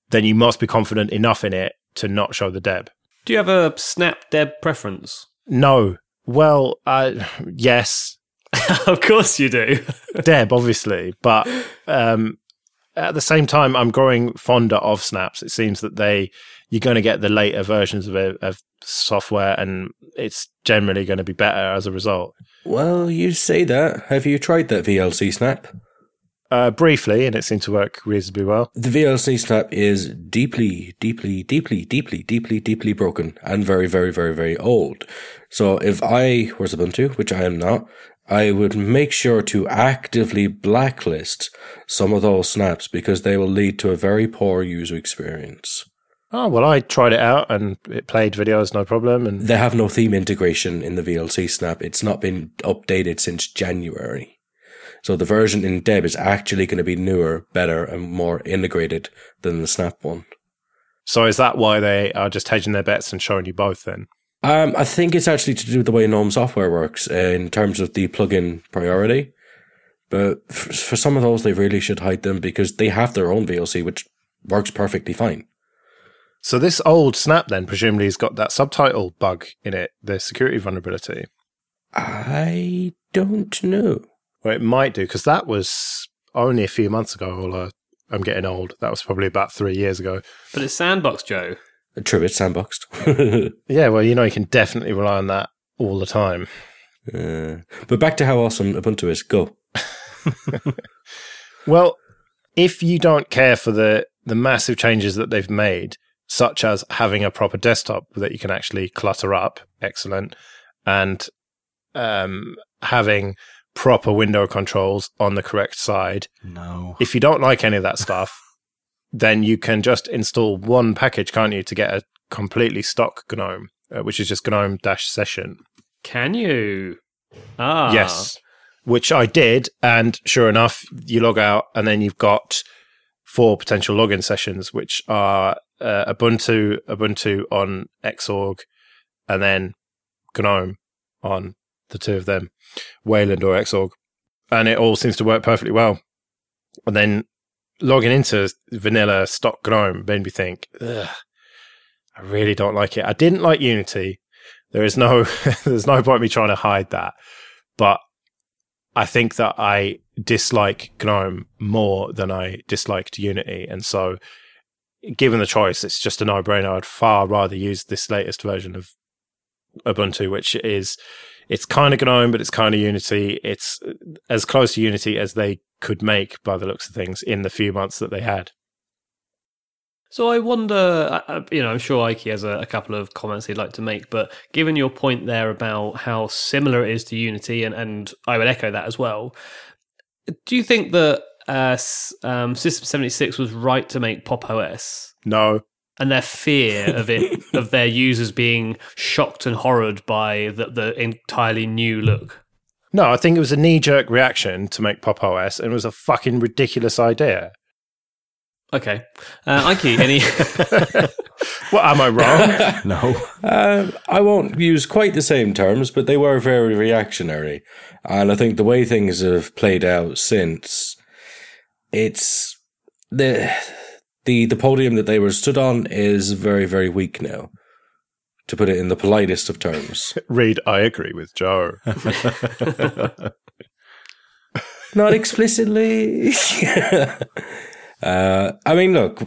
then you must be confident enough in it to not show the deb. Do you have a snap deb preference? No. Well, uh, yes, of course you do. Deb, obviously, but um, at the same time, I'm growing fonder of snaps. It seems that they you're going to get the later versions of, it, of software, and it's generally going to be better as a result. Well, you say that. Have you tried that VLC snap? uh, briefly, and it seemed to work reasonably well. The VLC snap is deeply, deeply, deeply, deeply, deeply, deeply broken and very, very, very, very old. So if I was Ubuntu, which I am not, I would make sure to actively blacklist some of those snaps because they will lead to a very poor user experience. Oh well, I tried it out and it played videos no problem. And They have no theme integration in the VLC snap. It's not been updated since January. So the version in Deb is actually going to be newer, better, and more integrated than the snap one. so is that why they are just hedging their bets and showing you both? Then Um, I think it's actually to do with the way GNOME software works uh, in terms of the plugin priority. But f- for some of those, they really should hide them because they have their own VLC, which works perfectly fine. so this old snap then presumably has got that subtitle bug in it, the security vulnerability. I don't know. Well, it might do because that was only a few months ago. Although I'm getting old. That was probably about three years ago. But it's sandbox, Joe. True, it's sandboxed. Yeah, well, you know, you can definitely rely on that all the time. Uh, but back to how awesome Ubuntu is. Go. Well, if you don't care for the the massive changes that they've made, such as having a proper desktop that you can actually clutter up, excellent, and um, having proper window controls on the correct side. No. If you don't like any of that stuff, then you can just install one package, can't you, to get a completely stock GNOME, uh, which is just GNOME dash session. Can you? Ah, Yes, which I did, and sure enough, you log out, and then you've got four potential login sessions, which are uh, Ubuntu, Ubuntu on Xorg, and then GNOME on the two of them, Wayland or Xorg, and it all seems to work perfectly well. And then logging into vanilla stock GNOME made me think, I really don't like it. I didn't like Unity. There is no, there's no point me trying to hide that but I think that I dislike GNOME more than I disliked Unity, and so given the choice, it's just a no-brainer. I'd far rather use this latest version of Ubuntu, which is it's kind of GNOME, but it's kind of Unity. It's as close to Unity as they could make by the looks of things in the few months that they had. So I wonder, you know, I'm sure Ike has a, a couple of comments he'd like to make, but given your point there about how similar it is to Unity, and, and I would echo that as well, do you think that uh, um, System 76 was right to make Pop OS? No, And their fear of it, of their users being shocked and horrored by the, the entirely new look. no, I think it was a knee-jerk reaction to make Pop OS, and it was a fucking ridiculous idea. Okay, uh, Ike, any? Well, am I wrong? No. Uh, I won't use quite the same terms, but they were very reactionary. And I think the way things have played out since, it's the the the podium that they were stood on is very very weak now, to put it in the politest of terms. Read, I agree with Joe. Not explicitly. uh, I mean, look,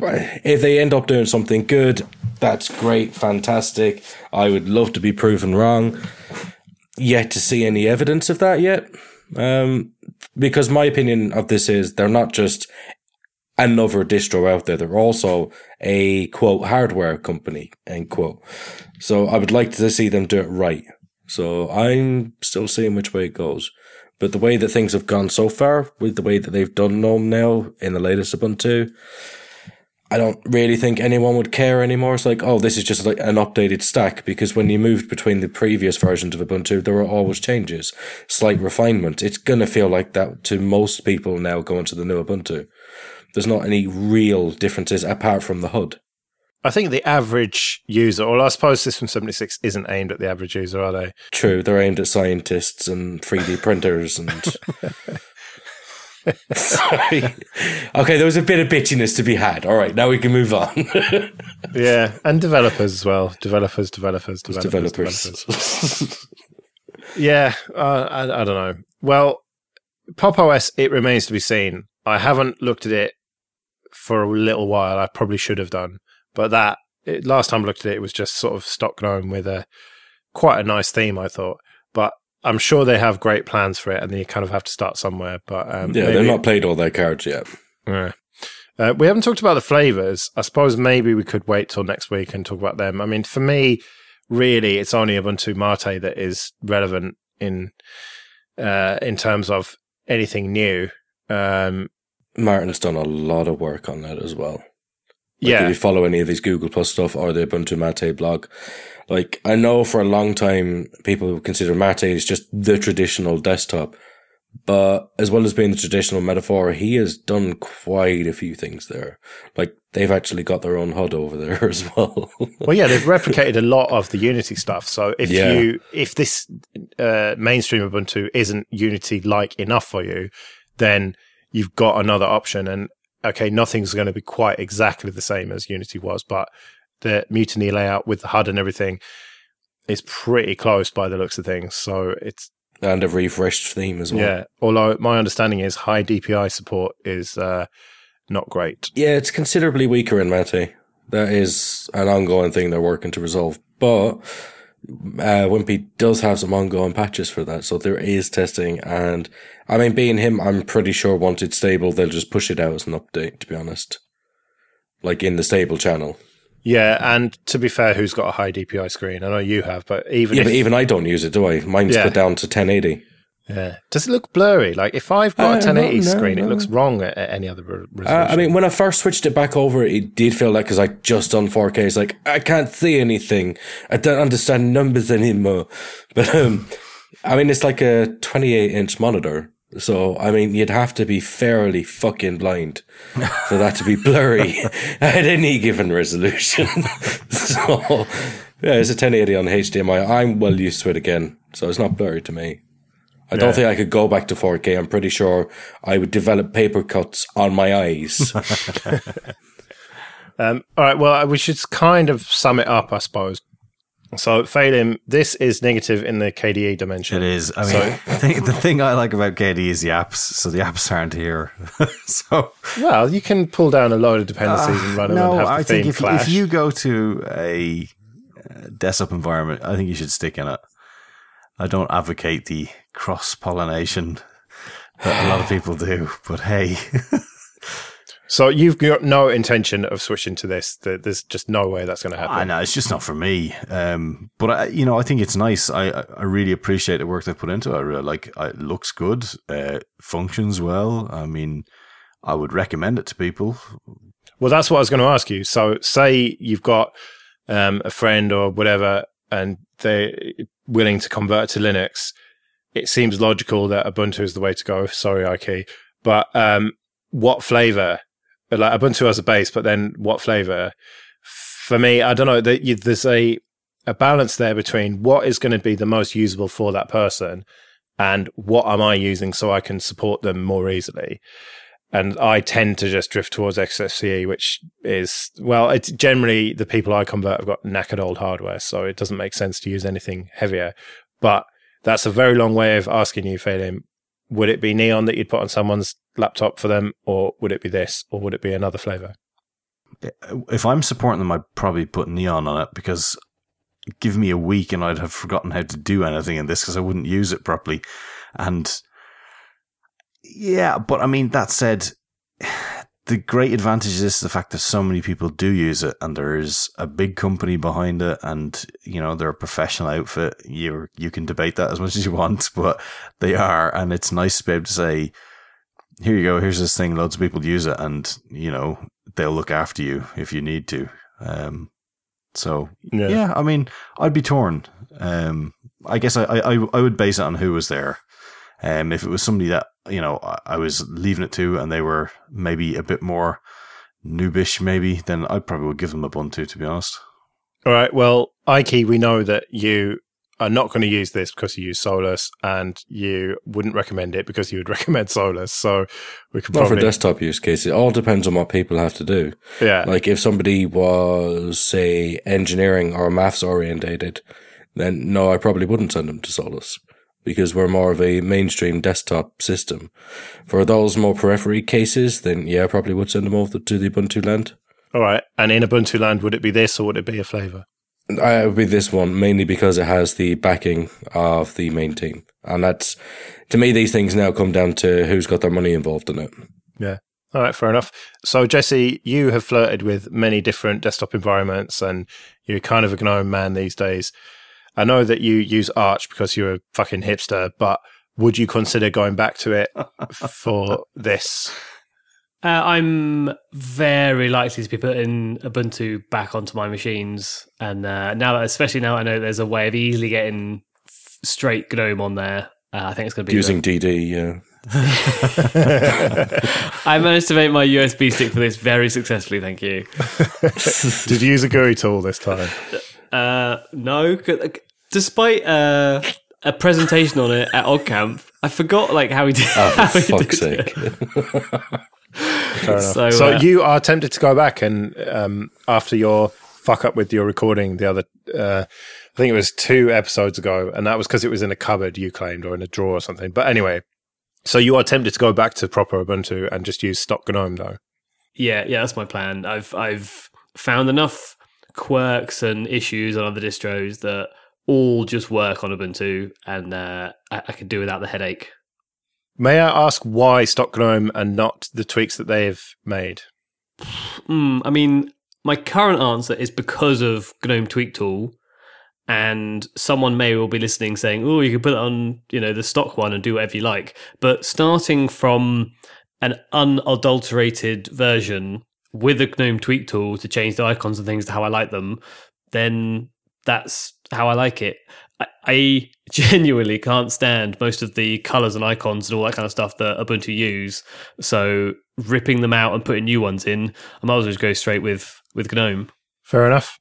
if they end up doing something good, that's great, fantastic. I would love to be proven wrong. Yet to see any evidence of that yet. Um, because my opinion of this is they're not just another distro out there, they're also a quote hardware company, end quote. So I would like to see them do it right. So I'm still seeing which way it goes. But the way that things have gone so far, with the way that they've done GNOME now in the latest Ubuntu, I don't really think anyone would care anymore. It's like, oh, this is just like an updated stack because when you moved between the previous versions of Ubuntu, there were always changes, slight refinement. It's gonna feel like that to most people now going to the new Ubuntu. There's not any real differences apart from the HUD. I think the average user, or I suppose System 76 isn't aimed at the average user, are they? True, they're aimed at scientists and 3D printers and. Sorry. Okay, there was a bit of bitchiness to be had. All right, now we can move on. Yeah, and developers as well. Developers, developers, developers, Developers. developers. Yeah, uh, I, I don't know. Well, Pop OS, it remains to be seen. I haven't looked at it for a little while. I probably should have done, but that it, last time I looked at it, it was just sort of stock GNOME with a quite a nice theme. I thought, but I'm sure they have great plans for it, and then you kind of have to start somewhere. But um, yeah, maybe- they've not played all their cards yet. Yeah. Uh, we haven't talked about the flavors. I suppose maybe we could wait till next week and talk about them. I mean, for me, really, it's only Ubuntu Mate that is relevant in uh, in terms of anything new. Um, Martin's done a lot of work on that as well. Like, yeah, If you follow any of these Google Plus stuff or the Ubuntu Mate blog, like I know for a long time people consider Mate is just the traditional desktop, but as well as being the traditional metaphor, he has done quite a few things there. Like they've actually got their own HUD over there as well. well, yeah, they've replicated a lot of the Unity stuff. So if Yeah. you if this uh, mainstream Ubuntu isn't Unity like enough for you, then you've got another option. And okay, nothing's going to be quite exactly the same as Unity was, but the Mutiny layout with the HUD and everything is pretty close by the looks of things. So it's and a refreshed theme as well. yeah. Although my understanding is high DPI support is uh, not great. Yeah, it's considerably weaker in Mate. That is an ongoing thing they're working to resolve. But uh, Wimpy does have some ongoing patches for that, so there is testing. And I mean, being him, I'm pretty sure once it's stable, they'll just push it out as an update. To be honest, like in the stable channel. Yeah, and to be fair, who's got a high DPI screen? I know you have, but even Yeah, if, but even I don't use it, do I? Mine's Yeah. put down to 1080. Yeah. Does it look blurry? Like if I've got Uh, a 1080 no, no, screen, no. it looks wrong at, at any other resolution. Uh, I mean, when I first switched it back over, it did feel like because I just done 4K. It's like I can't see anything. I don't understand numbers anymore. But um, I mean, it's like a 28 inch monitor. So I mean, you'd have to be fairly fucking blind for that to be blurry at any given resolution. so yeah, it's a 1080 on HDMI. I'm well used to it again, so it's not blurry to me. I don't Yeah. think I could go back to 4K. I'm pretty sure I would develop paper cuts on my eyes. Um, all right. Well, we should kind of sum it up, I suppose. So, Phelim, this is negative in the KDE dimension. It is. I mean, So- I think the thing I like about KDE is the apps. So the apps aren't here. so Well, you can pull down a load of dependencies and run them no, and have the I theme think if, clash. if you go to a uh, desktop environment, I think you should stick in it. I don't advocate the cross pollination that a lot of people do, but hey, so you've got no intention of switching to this. There's just no way that's going to happen. I know it's just not for me. Um, but I, you know, I think it's nice. I I really appreciate the work they put into it. I really like it looks good, uh, functions well. I mean, I would recommend it to people. Well, that's what I was going to ask you. So, say you've got um, a friend or whatever, and they're willing to convert to Linux. It seems logical that Ubuntu is the way to go. Sorry, Ike, but um, what flavor? Like Ubuntu as a base, but then what flavor? For me, I don't know. There's a a balance there between what is going to be the most usable for that person, and what am I using so I can support them more easily and I tend to just drift towards XFCE, which is well, it's generally the people I convert have got knackered old hardware, so it doesn't make sense to use anything heavier. But that's a very long way of asking you, Phelim, would it be neon that you'd put on someone's laptop for them, or would it be this, or would it be another flavor? If I'm supporting them, I'd probably put neon on it because give me a week and I'd have forgotten how to do anything in this because I wouldn't use it properly. And yeah, but I mean, that said, the great advantage is the fact that so many people do use it and there's a big company behind it and, you know, they're a professional outfit. You you can debate that as much as you want, but they are. And it's nice to be able to say, here you go, here's this thing, loads of people use it and, you know, they'll look after you if you need to. Um, so yeah. I mean, I'd be torn. Um, I guess I, I, I would base it on who was there. Um, if it was somebody that you know I, I was leaving it to, and they were maybe a bit more noobish, maybe, then I probably would give them Ubuntu. To be honest, All right. Well, Ike, we know that you are not going to use this because you use Solus, and you wouldn't recommend it because you would recommend Solus. So we could Not for desktop use cases. It all depends on what people have to do. yeah, Like if somebody was, say, engineering or maths orientated, then no, I probably wouldn't send them to Solus because we're more of a mainstream desktop system. For those more periphery cases, then yeah, I probably would send them over to the Ubuntu land. All right. And in Ubuntu land, would it be this or would it be a flavor? Uh, I would be this one mainly because it has the backing of the main team. And that's, to me, these things now come down to who's got their money involved in it. Yeah. All right, fair enough. So, Jesse, you have flirted with many different desktop environments and you're kind of a GNOME man these days. I know that you use Arch because you're a fucking hipster, but would you consider going back to it for this? Uh, I'm very likely to be putting Ubuntu back onto my machines, and uh, now that, especially now, I know there's a way of easily getting f- straight GNOME on there. Uh, I think it's going to be Using DD, yeah. I managed to make my USB stick for this very successfully. Thank you. Did you use a GUI tool this time? Uh, no, despite uh, a presentation on it at OggCamp, I forgot like how he did. Oh, how for he fuck's did sake. it. Fair enough. So, So, uh, you are tempted to go back and um, after your fuck up with your recording the other, uh, I think it was two episodes ago, and that was because it was in a cupboard you claimed or in a drawer or something. But anyway, so you are tempted to go back to proper Ubuntu and just use stock GNOME though. Yeah, yeah, that's my plan. I've I've found enough quirks and issues on other distros that all just work on Ubuntu, and uh, I, I could do without the headache. May I ask why stock GNOME and not the tweaks that they've made? Mm, I mean, my current answer is because of GNOME Tweak Tool, and someone may well be listening saying, "Oh, you can put it on, you know, the stock one and do whatever you like." But starting from an unadulterated version with a GNOME Tweak Tool to change the icons and things to how I like them, then that's how I like it. I, I genuinely can't stand most of the colors and icons and all that kind of stuff that Ubuntu use. So ripping them out and putting new ones in, I might as well just go straight with with GNOME. Fair enough.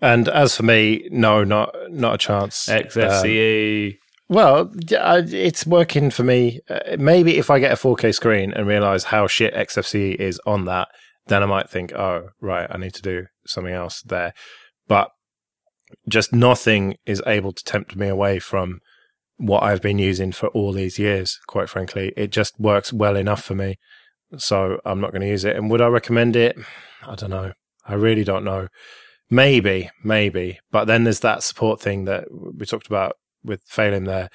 And as for me, no, not not a chance. Um, XFCE. Well, it's working for me. Uh, maybe if I get a 4K screen and realize how shit XFCE is on that, then I might think, oh, right, I need to do something else there. But just nothing is able to tempt me away from what I've been using for all these years, quite frankly. It just works well enough for me. So I'm not going to use it. And would I recommend it? I don't know. I really don't know. Maybe, maybe. But then there's that support thing that we talked about with Phelim there.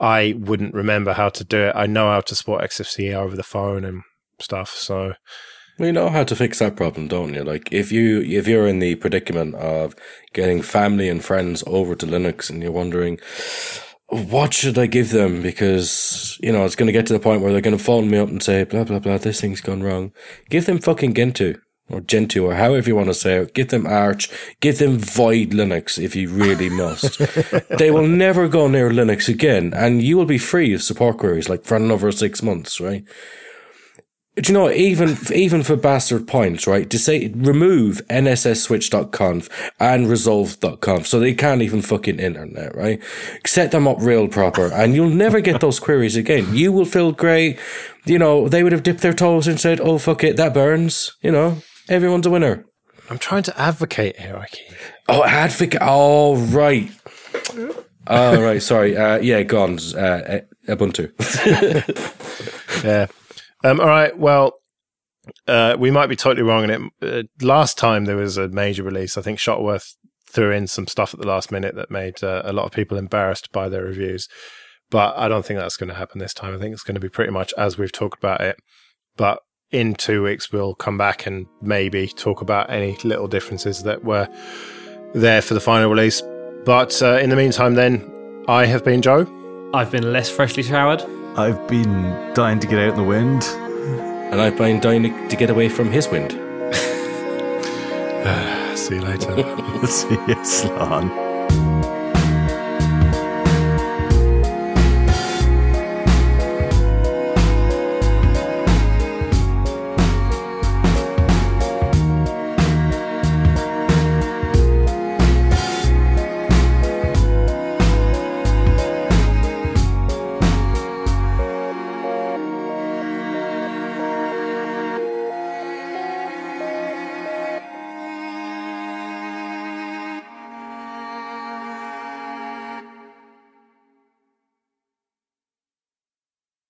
I wouldn't remember how to do it. I know how to support XFCE over the phone and stuff. So We know how to fix that problem, don't you? Like if you if you're in the predicament of getting family and friends over to Linux and you're wondering what should I give them because you know it's going to get to the point where they're going to phone me up and say blah blah blah this thing's gone wrong. Give them fucking Gentoo or Gentoo or however you want to say it. Give them Arch. Give them Void Linux if you really must. they will never go near Linux again, and you will be free of support queries like for another six months, right? Do you know, even even for bastard points, right? To say remove nsswitch.conf and resolv.conf so they can't even fucking internet, right? Set them up real proper and you'll never get those queries again. You will feel great. You know, they would have dipped their toes and said, oh, fuck it, that burns. You know, everyone's a winner. I'm trying to advocate here. Oh, advocate. Oh, right. Oh, right. Sorry. Uh, yeah, gone. Uh, Ubuntu. Yeah. Um, all right. Well, uh, we might be totally wrong in it. Uh, last time there was a major release, I think Shuttleworth threw in some stuff at the last minute that made uh, a lot of people embarrassed by their reviews. But I don't think that's going to happen this time. I think it's going to be pretty much as we've talked about it. But in two weeks, we'll come back and maybe talk about any little differences that were there for the final release. But uh, in the meantime, then, I have been Joe. I've been less freshly showered. I've been dying to get out in the wind. and I've been dying to get away from his wind. See you later. See you, Slán.